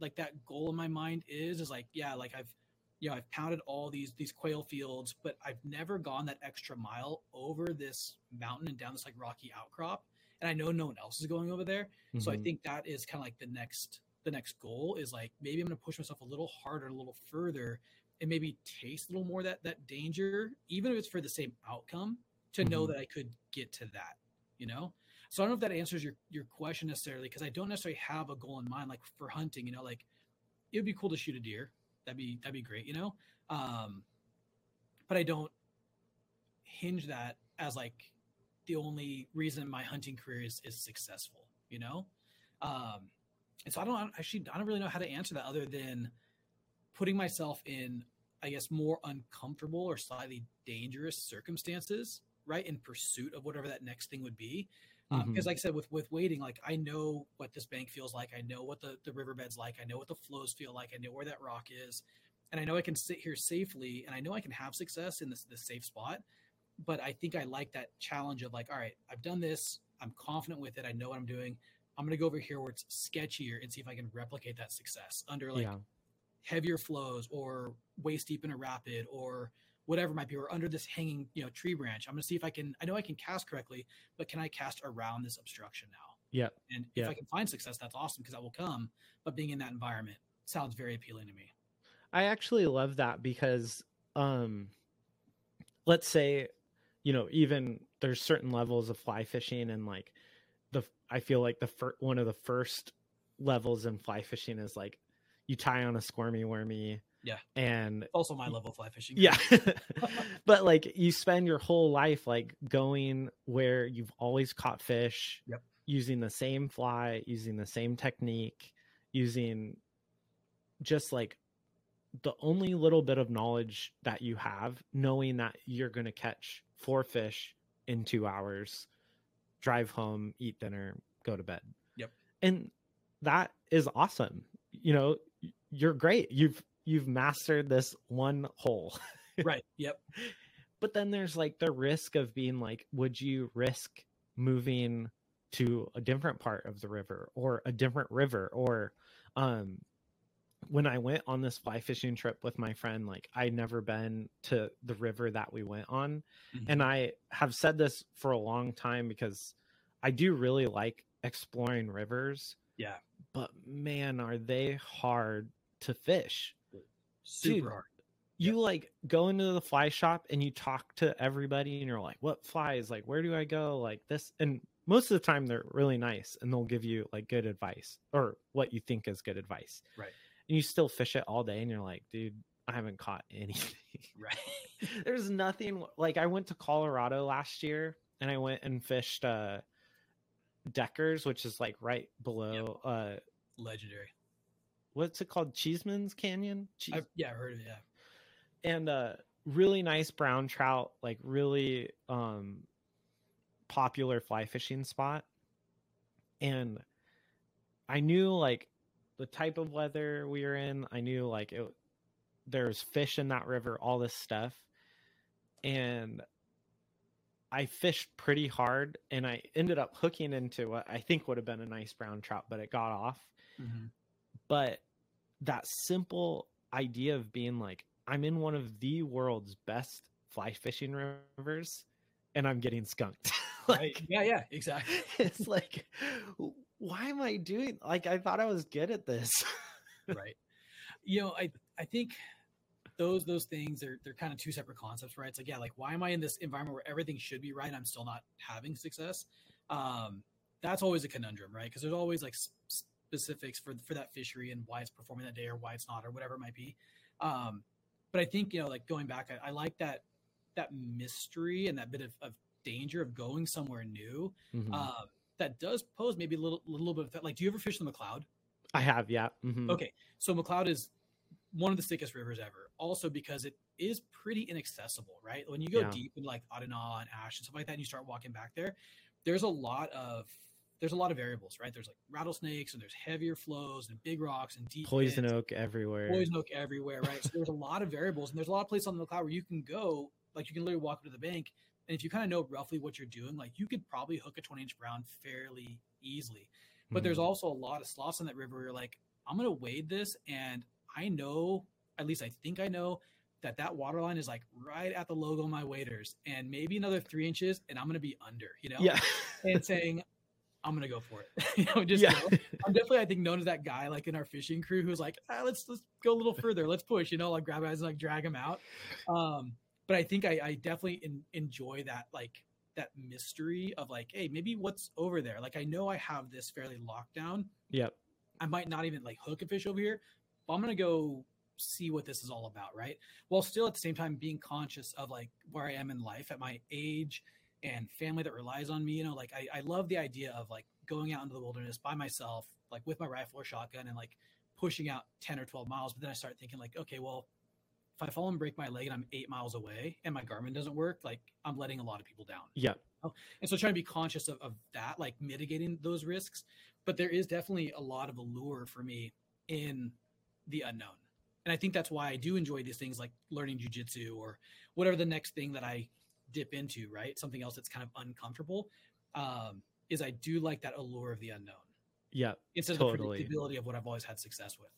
like that goal in my mind is, is like, yeah, like I've, you know, I've pounded all these, these quail fields, but I've never gone that extra mile over this mountain and down this like rocky outcrop. And I know no one else is going over there. So I Mhm. think that is kind of like the next the next goal is like maybe I'm going to push myself a little harder, a little further, and maybe taste a little more that that danger, even if it's for the same outcome, to know Mhm. that I could get to that. You know, so I don't know if that answers your your question necessarily because I don't necessarily have a goal in mind. Like for hunting, you know, like it would be cool to shoot a deer. That'd be that'd be great. You know, um, but I don't hinge that as like the only reason my hunting career is, is successful, you know? Um, and so I don't actually, I don't really know how to answer that other than putting myself in, I guess, more uncomfortable or slightly dangerous circumstances, right? In pursuit of whatever that next thing would be. Um, Because, Mhm. like I said, with with waiting, like I know what this bank feels like. I know what the the riverbed's like. I know what the flows feel like. I know where that rock is, and I know I can sit here safely, and I know I can have success in this this safe spot. But I think I like that challenge of like, all right, I've done this. I'm confident with it. I know what I'm doing. I'm gonna go over here where it's sketchier and see if I can replicate that success under like yeah. heavier flows or waist deep in a rapid or whatever it might be or under this hanging you know tree branch i'm going to see if i can i know i can cast correctly but can i cast around this obstruction now Yeah. and if Yeah. i can find success that's awesome because that will come but being in that environment sounds very appealing to me I actually love that because um let's say you know even there's certain levels of fly fishing and like the I feel like the fir- one of the first levels in fly fishing is like you tie on a squirmy wormy Yeah. and also my level of fly fishing yeah but like you spend your whole life like going where you've always caught fish Yep. using the same fly using the same technique using just like the only little bit of knowledge that you have knowing that you're going to catch four fish in 2 hours drive home eat dinner go to bed. Yep. and that is awesome. You know you're great. You've you've mastered this one hole. Right. Yep. But then there's like the risk of being like would you risk moving to a different part of the river or a different river or um when i went on this fly fishing trip with my friend like i'd never been to the river that we went on. Mhm. and i have said this for a long time because i do really like exploring rivers yeah. but man are they hard to fish. Super Dude, hard. you like go into the fly shop and you talk to everybody and you're like what flies? Like where do i go? Like this and most of the time they're really nice and they'll give you like good advice or what you think is good advice. Right. And you still fish it all day and you're like dude i haven't caught anything. Right. There's nothing like i went to colorado last year and i went and fished uh deckers which is like right below uh legendary. what's it called? Cheesman's canyon? Cheese- I've, yeah I heard of it yeah. And uh really nice brown trout like really um popular fly fishing spot. And i knew like the type of weather we were in i knew like it there's fish in that river all this stuff and i fished pretty hard and i ended up hooking into what i think would have been a nice brown trout but it got off mm-hmm. but that simple idea of being like I'm in one of the world's best fly fishing rivers and I'm getting skunked. like. Yeah, yeah, exactly. It's like why am I doing like I thought I was good at this. right. You know, I I think those those things are they're kind of two separate concepts, right? It's like, yeah, like why am I in this environment where everything should be right and I'm still not having success? Um, that's always a conundrum, right? Because there's always like specifics for for that fishery and why it's performing that day or why it's not or whatever it might be. Um, but I think you know, like going back, I, I like that that mystery and that bit of, of danger of going somewhere new. Mm-hmm. Uh, that does pose maybe a little little bit of that. like. Do you ever fish the McCloud? I have, yeah. Mm-hmm. Okay, so McCloud is one of the sickest rivers ever. Also because it is pretty inaccessible, right? When you go yeah. deep in like Ah-Di-Na and Ash and stuff like that, and you start walking back there, there's a lot of there's a lot of variables, right? There's like rattlesnakes and there's heavier flows and big rocks and deep poison pits, oak everywhere. Poison oak everywhere, right? so there's a lot of variables and there's a lot of places on the cloud where you can go, like you can literally walk up to the bank. And if you kind of know roughly what you're doing, like you could probably hook a 20 inch brown fairly easily. But mm-hmm. there's also a lot of sloughs on that river where you're like, I'm gonna wade this and I know, at least I think I know that that water line is like right at the logo of my waders and maybe another three inches and I'm going to be under, you know? Yeah. and saying, I'm going to go for it. you know, just, yeah. Know, I'm definitely, I think known as that guy, like in our fishing crew who's like, ah, let's, let's go a little further. Let's push, you know, like grab guys and like drag them out. Um, but I think I, I definitely in, enjoy that, like that mystery of like, Hey, maybe what's over there? Like, I know I have this fairly locked down. Yep. I might not even like hook a fish over here, but I'm going to go see what this is all about, right? While still at the same time being conscious of like where I am in life at my age and family that relies on me. You know, like I, I love the idea of like going out into the wilderness by myself, like with my rifle or shotgun and like pushing out 10 or 12 miles. But then I start thinking like, okay, well, if I fall and break my leg and I'm eight miles away and my Garmin doesn't work, like I'm letting a lot of people down. Yeah. And so trying to be conscious of, of that, like mitigating those risks. But there is definitely a lot of allure for me in the unknown and I think that's why I do enjoy these things like learning jujitsu or whatever the next thing that I dip into, right? Something else that's kind of uncomfortable. Um, is I do like that allure of the unknown. Yeah. Instead totally. of the predictability of what I've always had success with.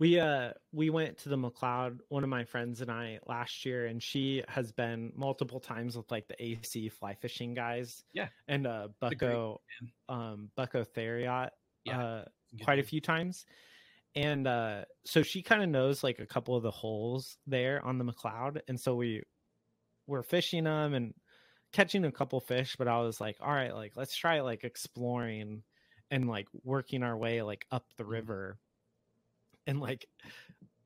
We uh we went to the McCloud, one of my friends and I last year, and she has been multiple times with like the AC fly fishing guys. Yeah. And uh Bucko um Bucko Theriot yeah. uh quite a few times and uh, so she kind of knows like a couple of the holes there on the McCloud, and so we were fishing them and catching a couple fish. But I was like, all right, like let's try like exploring and like working our way like up the mm-hmm. river, and like,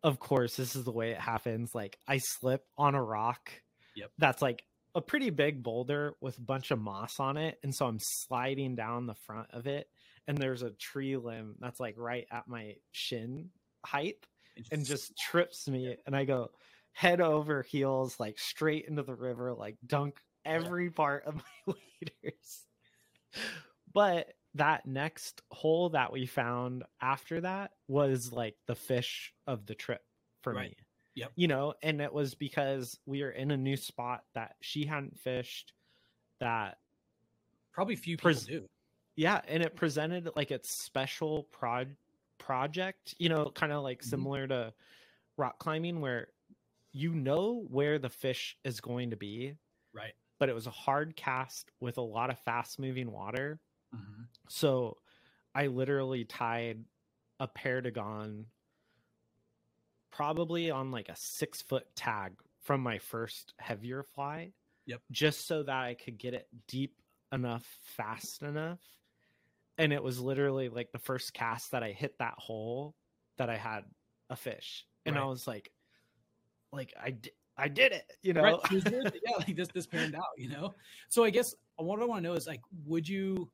of course, this is the way it happens. Like I slip on a rock. Yep. That's like a pretty big boulder with a bunch of moss on it, and so I'm sliding down the front of it and there's a tree limb that's like right at my shin height and just trips me and i go head over heels like straight into the river like dunk every part of my waders but that next hole that we found after that was like the fish of the trip for right. me. Yep. You know and it was because we were in a new spot that she hadn't fished that probably few people pres- do yeah and it presented like its special prod project you know kind of like mm-hmm. similar to rock climbing where you know where the fish is going to be right. but it was a hard cast with a lot of fast moving water mm-hmm. so i literally tied a Perdigon probably on like a six foot tag from my first heavier fly yep just so that i could get it deep enough fast enough and it was literally like the first cast that I hit that hole that I had a fish, and right. I was like, like I did. I did it, you know. Right. yeah, like this this panned out, you know. So I guess what I want to know is like, would you,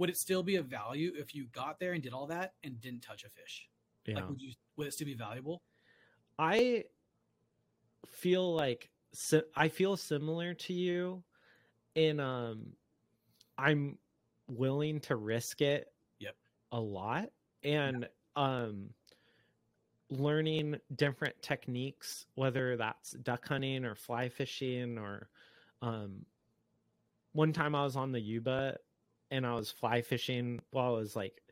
would it still be of value if you got there and did all that and didn't touch a fish? Yeah. Like, would you would it still be valuable? I feel like I feel similar to you in um I'm willing to risk it yep a lot and um learning different techniques whether that's duck hunting or fly fishing or um one time I was on the Yuba and I was fly fishing while I was like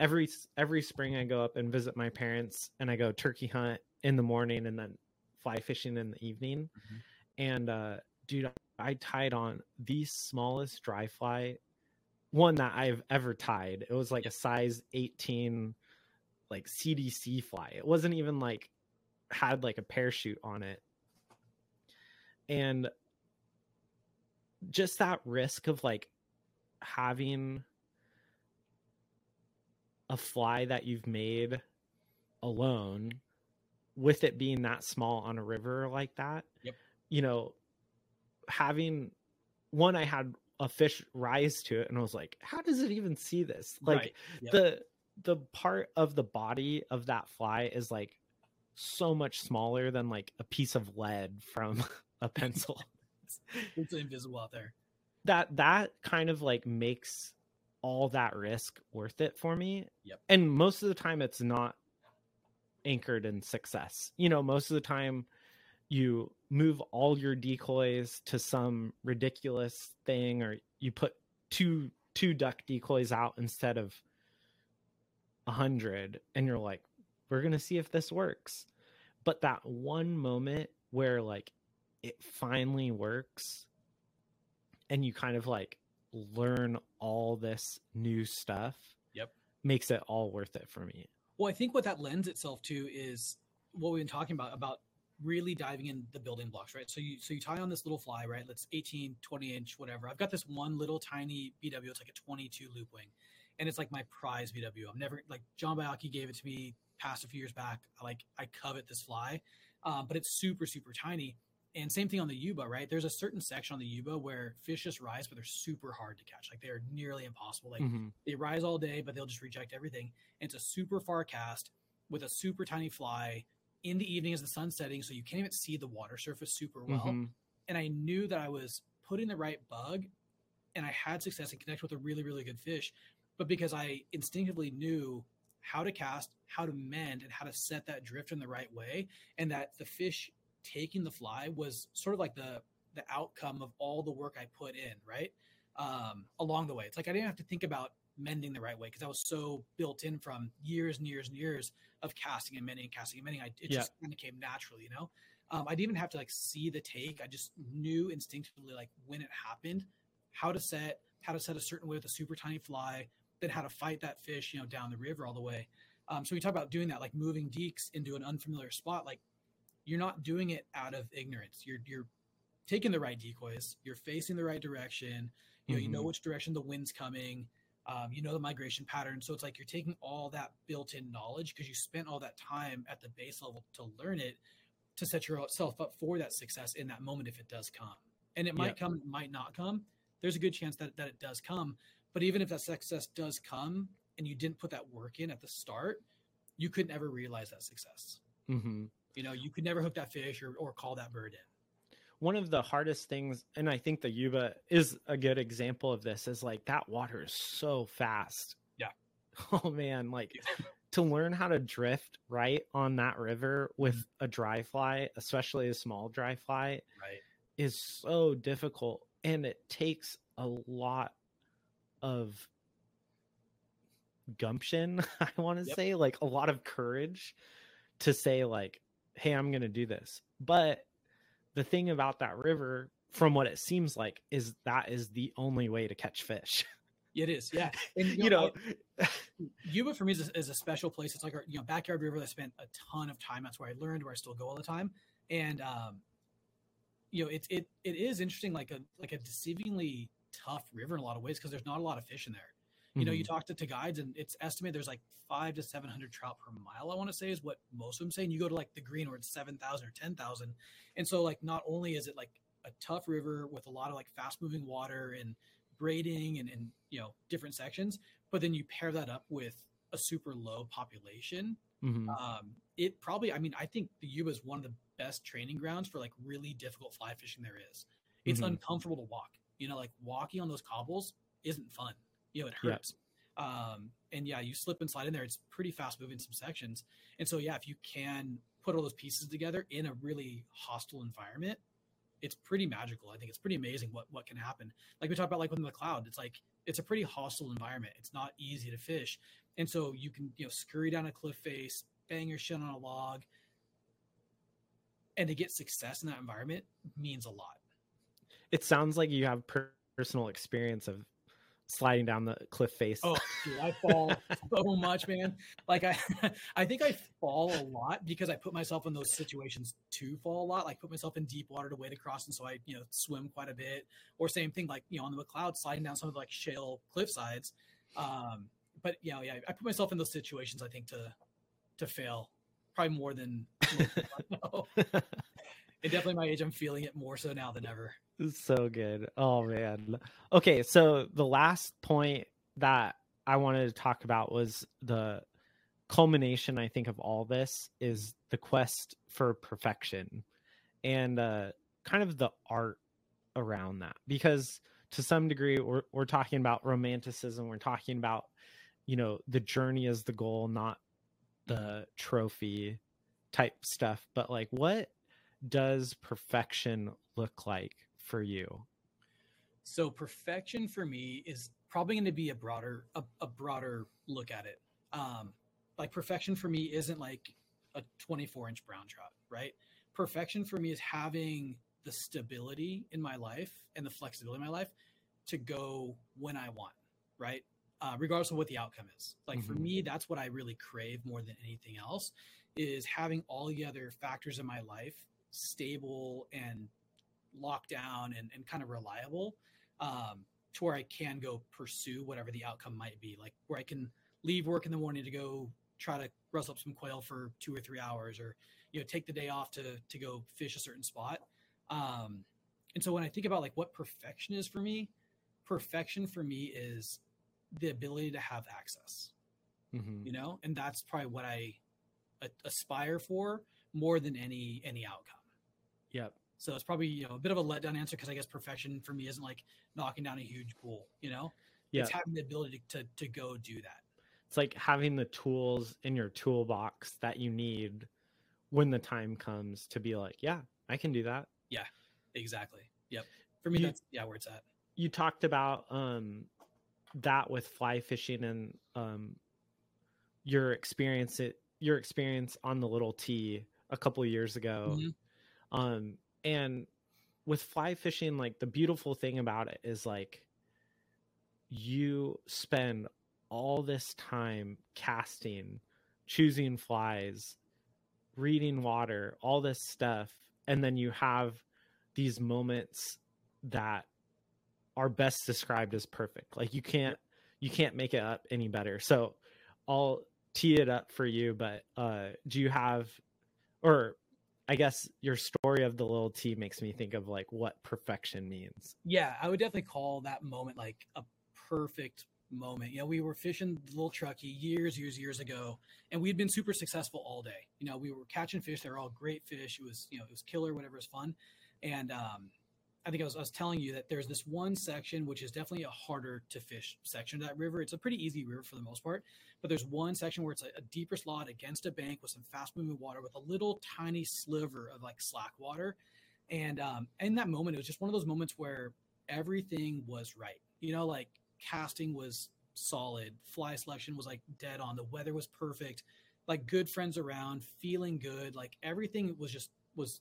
every every spring I go up and visit my parents and I go turkey hunt in the morning and then fly fishing in the evening. Mhm. And uh dude, I tied on the smallest dry fly one that I've ever tied. It was like a size 18 like CDC fly. It wasn't even like had like a parachute on it. And just that risk of like having a fly that you've made alone with it being that small on a river like that Yep. you know having one i had a fish rise to it and i was like how does it even see this like Right. Yep. the the part of the body of that fly is like so much smaller than like a piece of lead from a pencil It's invisible out there. That that kind of like makes all that risk worth it for me. Yep. And most of the time it's not anchored in success. You know, most of the time you move all your decoys to some ridiculous thing or you put two two duck decoys out instead of a hundred and you're like, we're gonna see if this works. But that one moment where like it finally works and you kind of like learn all this new stuff Yep. makes it all worth it for me Well, I think what that lends itself to is what we've been talking about about really diving in the building blocks, right? So you so you tie on this little fly, right? Let's 18, 20 inch, whatever. I've got this one little tiny BW. It's like a 22 loop wing, and it's like my prize BW. I'm never like John Bayaki gave it to me past a few years back. I like I covet this fly, um, but it's super super tiny. And same thing on the Yuba, right? There's a certain section on the Yuba where fish just rise, but they're super hard to catch. Like they're nearly impossible. Like Mhm. they rise all day, but they'll just reject everything. And it's a super far cast with a super tiny fly in the evening as the sun's setting, so you can't even see the water surface super well. Mhm. And I knew that I was putting the right bug, and I had success and connect with a really, really good fish. But because I instinctively knew how to cast, how to mend, and how to set that drift in the right way, and that the fish taking the fly was sort of like the the outcome of all the work I put in, right? Um, along the way. It's like I didn't have to think about mending the right way because I was so built in from years and years and years of casting and mending and casting and mending. I, it Yeah. just kind of came naturally, you know? Um, I didn't even have to like see the take. I just knew instinctively like when it happened, how to set, how to set a certain way with a super tiny fly, then how to fight that fish, you know, down the river all the way. Um, so we talk about doing that, like moving deeks into an unfamiliar spot. Like you're not doing it out of ignorance. You're you're taking the right decoys. You're facing the right direction. You know, you know Mhm. which direction the wind's coming. Um, you know the migration pattern. So it's like you're taking all that built-in knowledge because you spent all that time at the base level to learn it to set yourself up for that success in that moment if it does come. And it might Yeah. come, it might not come. There's a good chance that, that it does come. But even if that success does come and you didn't put that work in at the start, you could never realize that success. Mhm. You know, you could never hook that fish or, or call that bird in. one of the hardest things and i think the yuba is a good example of this is like that water is so fast Yeah. oh man like to learn how to drift right on that river with a dry fly especially a small dry fly Right. is so difficult and it takes a lot of gumption i want to Yep. say like a lot of courage to say like hey i'm gonna do this but the thing about that river from what it seems like is that is the only way to catch fish It is, yeah. And you know I- Yuba for me is a, is a special place. It's like our you know backyard river that I spent a ton of time. That's where I learned, where I still go all the time. And um, you know, it it it is interesting, like a like a deceivingly tough river in a lot of ways because there's not a lot of fish in there. You know, you Mhm. talk to, to guides and it's estimated there's like five to seven hundred trout per mile. I want to say is what most of them say. And you go to like the green where it's seven thousand or ten thousand, and so like not only is it like a tough river with a lot of like fast moving water and braiding and, and you know different sections but then you pair that up with a super low population Mhm. um, it probably i mean i think the yuba is one of the best training grounds for like really difficult fly fishing there is it's Mhm. uncomfortable to walk you know like walking on those cobbles isn't fun you know it Yeah. hurts um, and yeah you slip and slide in there it's pretty fast moving some sections and so yeah if you can put all those pieces together in a really hostile environment it's pretty magical. I think it's pretty amazing what what can happen. Like we talked about, like within the McCloud, it's like it's a pretty hostile environment. It's not easy to fish, and so you can you know scurry down a cliff face, bang your shit on a log, and to get success in that environment means a lot. It sounds like you have per- personal experience of sliding down the cliff face. Oh, dude, I fall so much, man. Like I, I think I fall a lot because I put myself in those situations to fall a lot. Like put myself in deep water to wade across, and so I, you know, swim quite a bit. Or same thing, like you know, on the McCloud, sliding down some of the like shale cliff sides. Um, but you know, yeah, I put myself in those situations. I think to to fail probably more than. More than at definitely my age, I'm feeling it more so now than ever. So good. Oh man. Okay, so the last point that I wanted to talk about was the culmination, I think, of all this is the quest for perfection and uh, kind of the art around that. Because to some degree, we're, we're talking about romanticism, we're talking about, you know, the journey is the goal, not the trophy type stuff. But like, what does perfection look like for you? So perfection for me is probably going to be a broader a, a broader look at it. Um, like perfection for me isn't like a 24 inch brown trout, right? Perfection for me is having the stability in my life and the flexibility in my life to go when I want, right? Uh, regardless of what the outcome is. Like mm-hmm. for me, that's what I really crave more than anything else is having all the other factors in my life stable and locked down and, and kind of reliable um, to where I can go pursue whatever the outcome might be. Like where I can leave work in the morning to go try to rustle up some quail for two or three hours or, you know, take the day off to, to go fish a certain spot. Um, and so when I think about like what perfection is for me, perfection for me is the ability to have access, mm-hmm. you know, and that's probably what I aspire for more than any, any outcome. Yep. So it's probably you know a bit of a letdown answer because I guess perfection for me isn't like knocking down a huge pool. You know, yeah. it's having the ability to to go do that. It's like having the tools in your toolbox that you need when the time comes to be like, yeah, I can do that. Yeah, exactly. Yep. For me, you, that's yeah where it's at. You talked about um that with fly fishing and um your experience it your experience on the little T a couple years ago. Mm-hmm um, and with fly fishing, like the beautiful thing about it is like you spend all this time casting, choosing flies, reading water, all this stuff, and then you have these moments that are best described as perfect. Like you can't you can't make it up any better. So I'll tee it up for you, but uh do you have or I guess your story of the little T makes me think of like what perfection means. Yeah, I would definitely call that moment like a perfect moment. You know, we were fishing the little truckee years, years, years ago, and we'd been super successful all day. You know, we were catching fish; they were all great fish. It was, you know, it was killer, whatever was fun. And um, I think I was, I was telling you that there's this one section which is definitely a harder to fish section of that river. It's a pretty easy river for the most part, but there's one section where it's a, a deeper slot against a bank with some fast moving water with a little tiny sliver of like slack water. And um, in that moment, it was just one of those moments where everything was right. You know, like casting was solid, fly selection was like dead on, the weather was perfect, like good friends around, feeling good, like everything was just was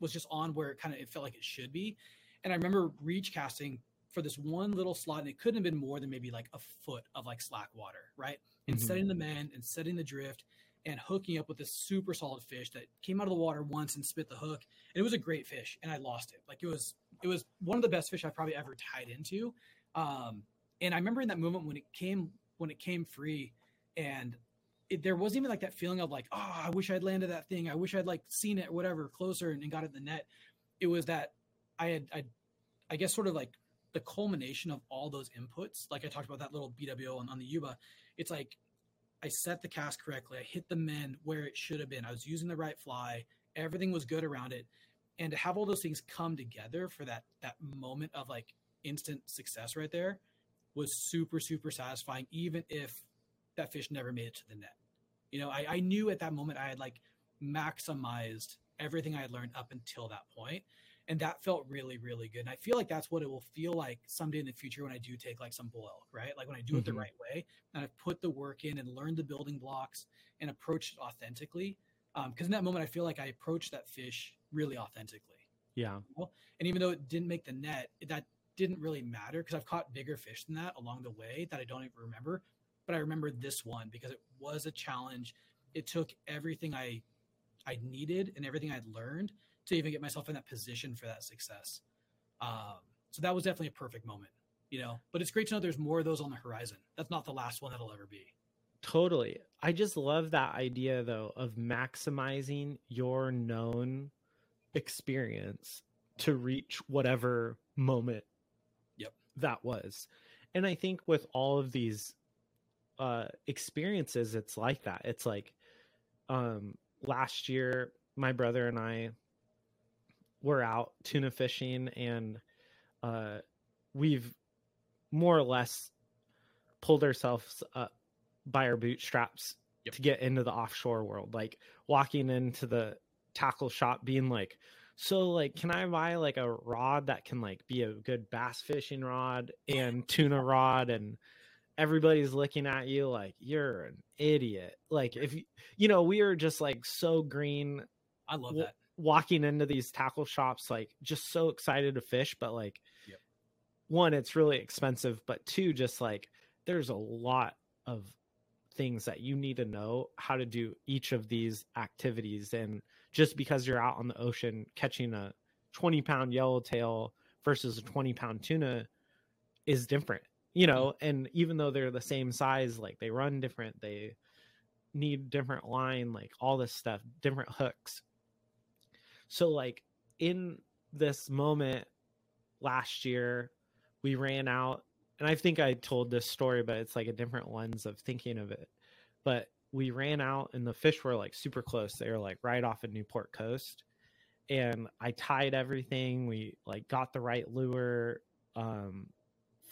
was just on where it kind of it felt like it should be. And I remember reach casting for this one little slot, and it couldn't have been more than maybe like a foot of like slack water, right? And mm-hmm. setting the mend and setting the drift and hooking up with this super solid fish that came out of the water once and spit the hook. And it was a great fish, and I lost it. Like it was it was one of the best fish I've probably ever tied into. Um, and I remember in that moment when it came when it came free, and it, there wasn't even like that feeling of like, oh, I wish I'd landed that thing. I wish I'd like seen it whatever closer and, and got it in the net. It was that I had, I, I guess, sort of like the culmination of all those inputs. Like I talked about that little BWO on, on the Yuba. It's like I set the cast correctly. I hit the mend where it should have been. I was using the right fly. Everything was good around it. And to have all those things come together for that that moment of like instant success right there was super super satisfying. Even if that fish never made it to the net. You know, I, I knew at that moment I had like maximized everything I had learned up until that point. And that felt really, really good. And I feel like that's what it will feel like someday in the future when I do take like some bull elk, right? Like when I do it the Mhm. right way and I've put the work in and learned the building blocks and approached it authentically. Because in that moment, I feel like I approached that fish really authentically. Yeah. And even though it didn't make the net, that didn't really matter because I've caught bigger fish than that along the way that I don't even remember. But I remember this one because it was a challenge. It took everything I I needed and everything I'd learned to even get myself in that position for that success. Um, so that was definitely a perfect moment, you know. But it's great to know there's more of those on the horizon. That's not the last one that'll ever be. Totally. I just love that idea though of maximizing your known experience to reach whatever moment Yep. that was. And I think with all of these uh experiences it's like that. It's like um last year my brother and I were out tuna fishing and uh we've more or less pulled ourselves up by our bootstraps Yep. to get into the offshore world like walking into the tackle shop being like so like can i buy like a rod that can like be a good bass fishing rod and tuna rod and everybody's looking at you like you're an idiot like if you you know we are just like so green I love that. walking into these tackle shops like just so excited to fish but like Yep. one it's really expensive but two just like there's a lot of things that you need to know how to do each of these activities and just because you're out on the ocean catching a 20 pound yellowtail versus a 20 pound tuna is different you know and even though they're the same size like they run different they need different line like all this stuff different hooks. So like in this moment last year we ran out and i think i told this story but it's like a different lens of thinking of it. But we ran out and the fish were like super close. They were like right off of newport coast and i tied everything. We like got the right lure um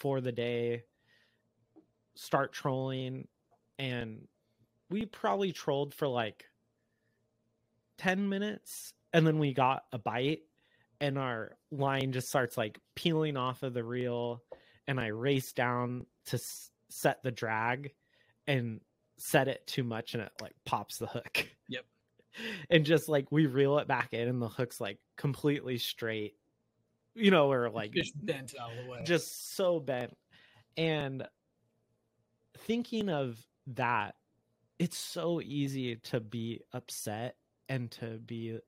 for the day start trolling and we probably trolled for like 10 minutes and then we got a bite and our line just starts like peeling off of the reel and i race down to s- set the drag and set it too much and it like pops the hook Yep. and just like we reel it back in and the hook's like completely straight you know or like Fish bent out of the way. just so bent. And thinking of that it's so easy to be upset and to be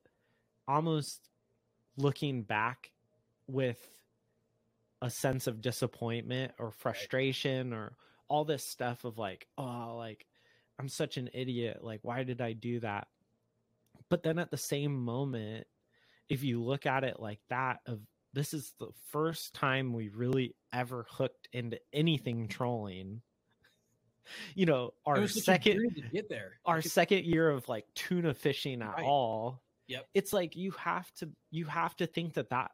almost looking back with a sense of disappointment or frustration or all this stuff of like oh like i'm such an idiot. Like why did i do that? But then at the same moment if you look at it like that of this is the first time we really ever hooked into anything trolling you know our was such a second get there. our it- second year of like tuna fishing at Right. all Yep. it's like you have to you have to think that that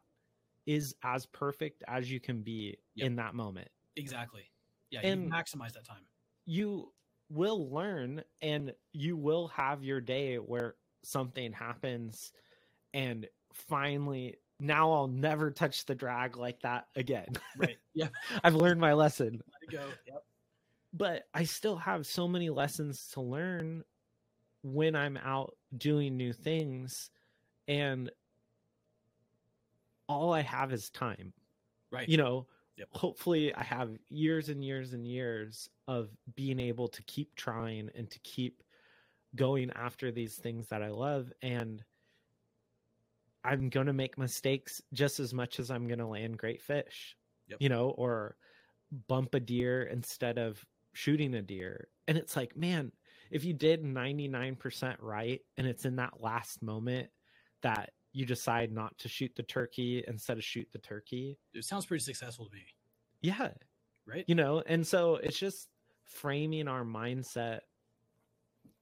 is as perfect as you can be Yep. in that moment exactly. Yeah, And- maximize that time. you will learn and you will have your day where something happens and finally now I'll never touch the drag like that again. Right. Yeah. I've learned my lesson. Go. Yep. But I still have so many lessons to learn when I'm out doing new things and all I have is time. Right. You know, Yep. hopefully I have years and years and years of being able to keep trying and to keep going after these things that I love and I'm going to make mistakes just as much as I'm going to land great fish. Yep. You know, or bump a deer instead of shooting a deer. And it's like, man, if you did 99% right and it's in that last moment that you decide not to shoot the turkey instead of shoot the turkey, It sounds pretty successful to me. yeah, Right. you know and so it's just framing our mindset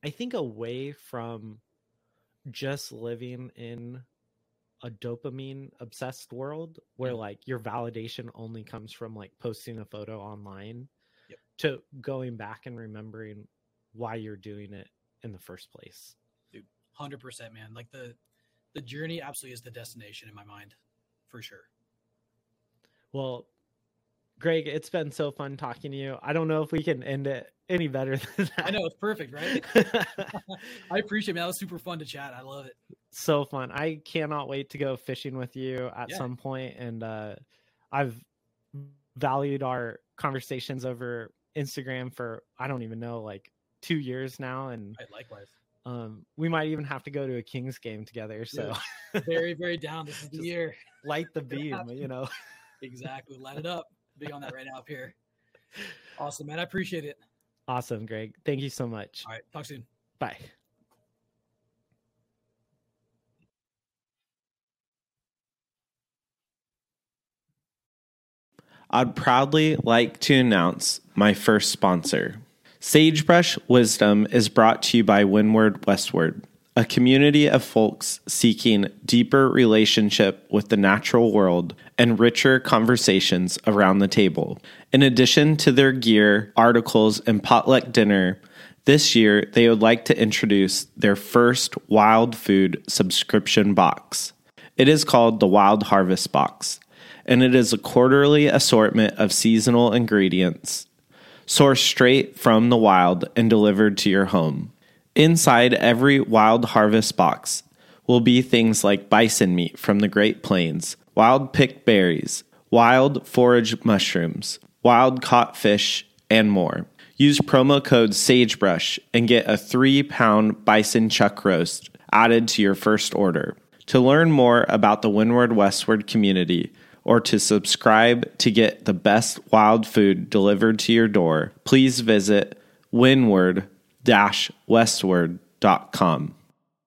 i think away from just living in a dopamine obsessed world where Yeah. like your validation only comes from like posting a photo online Yep. to going back and remembering why you're doing it in the first place hundred percent, man. Like the the journey absolutely is the destination in my mind, for sure. Well, Gregg, it's been so fun talking to you. I don't know if we can end it any better than that. I know it's perfect, right? I appreciate it. Man. That was super fun to chat. I love it. So fun. I cannot wait to go fishing with you at Yeah. some point. and uh I've valued our conversations over Instagram for I don't even know like 2 years now and Right, likewise. um we might even have to go to a Kings game together so Very, very down. This is the year. light the beam, you know. Exactly. Light it up. Big on that right now up here. Awesome, man. I appreciate it. Awesome, Gregg. Thank you so much. All right. Talk soon. Bye. I'd proudly like to announce my first sponsor. Sagebrush Wisdom is brought to you by Windward Westward, a community of folks seeking deeper relationship with the natural world and richer conversations around the table. In addition to their gear, articles, and potluck dinner, this year they would like to introduce their first wild food subscription box. It is called the Wild Harvest Box, and it is a quarterly assortment of seasonal ingredients sourced straight from the wild and delivered to your home. Inside every Wild Harvest box will be things like bison meat from the Great Plains, wild picked berries, wild forage mushrooms, wild caught fish, and more. Use promo code SAGEBRUSH and get a three pound bison chuck roast added to your first order. To learn more about the Windward Westward community or to subscribe to get the best wild food delivered to your door, please visit windward westward.com.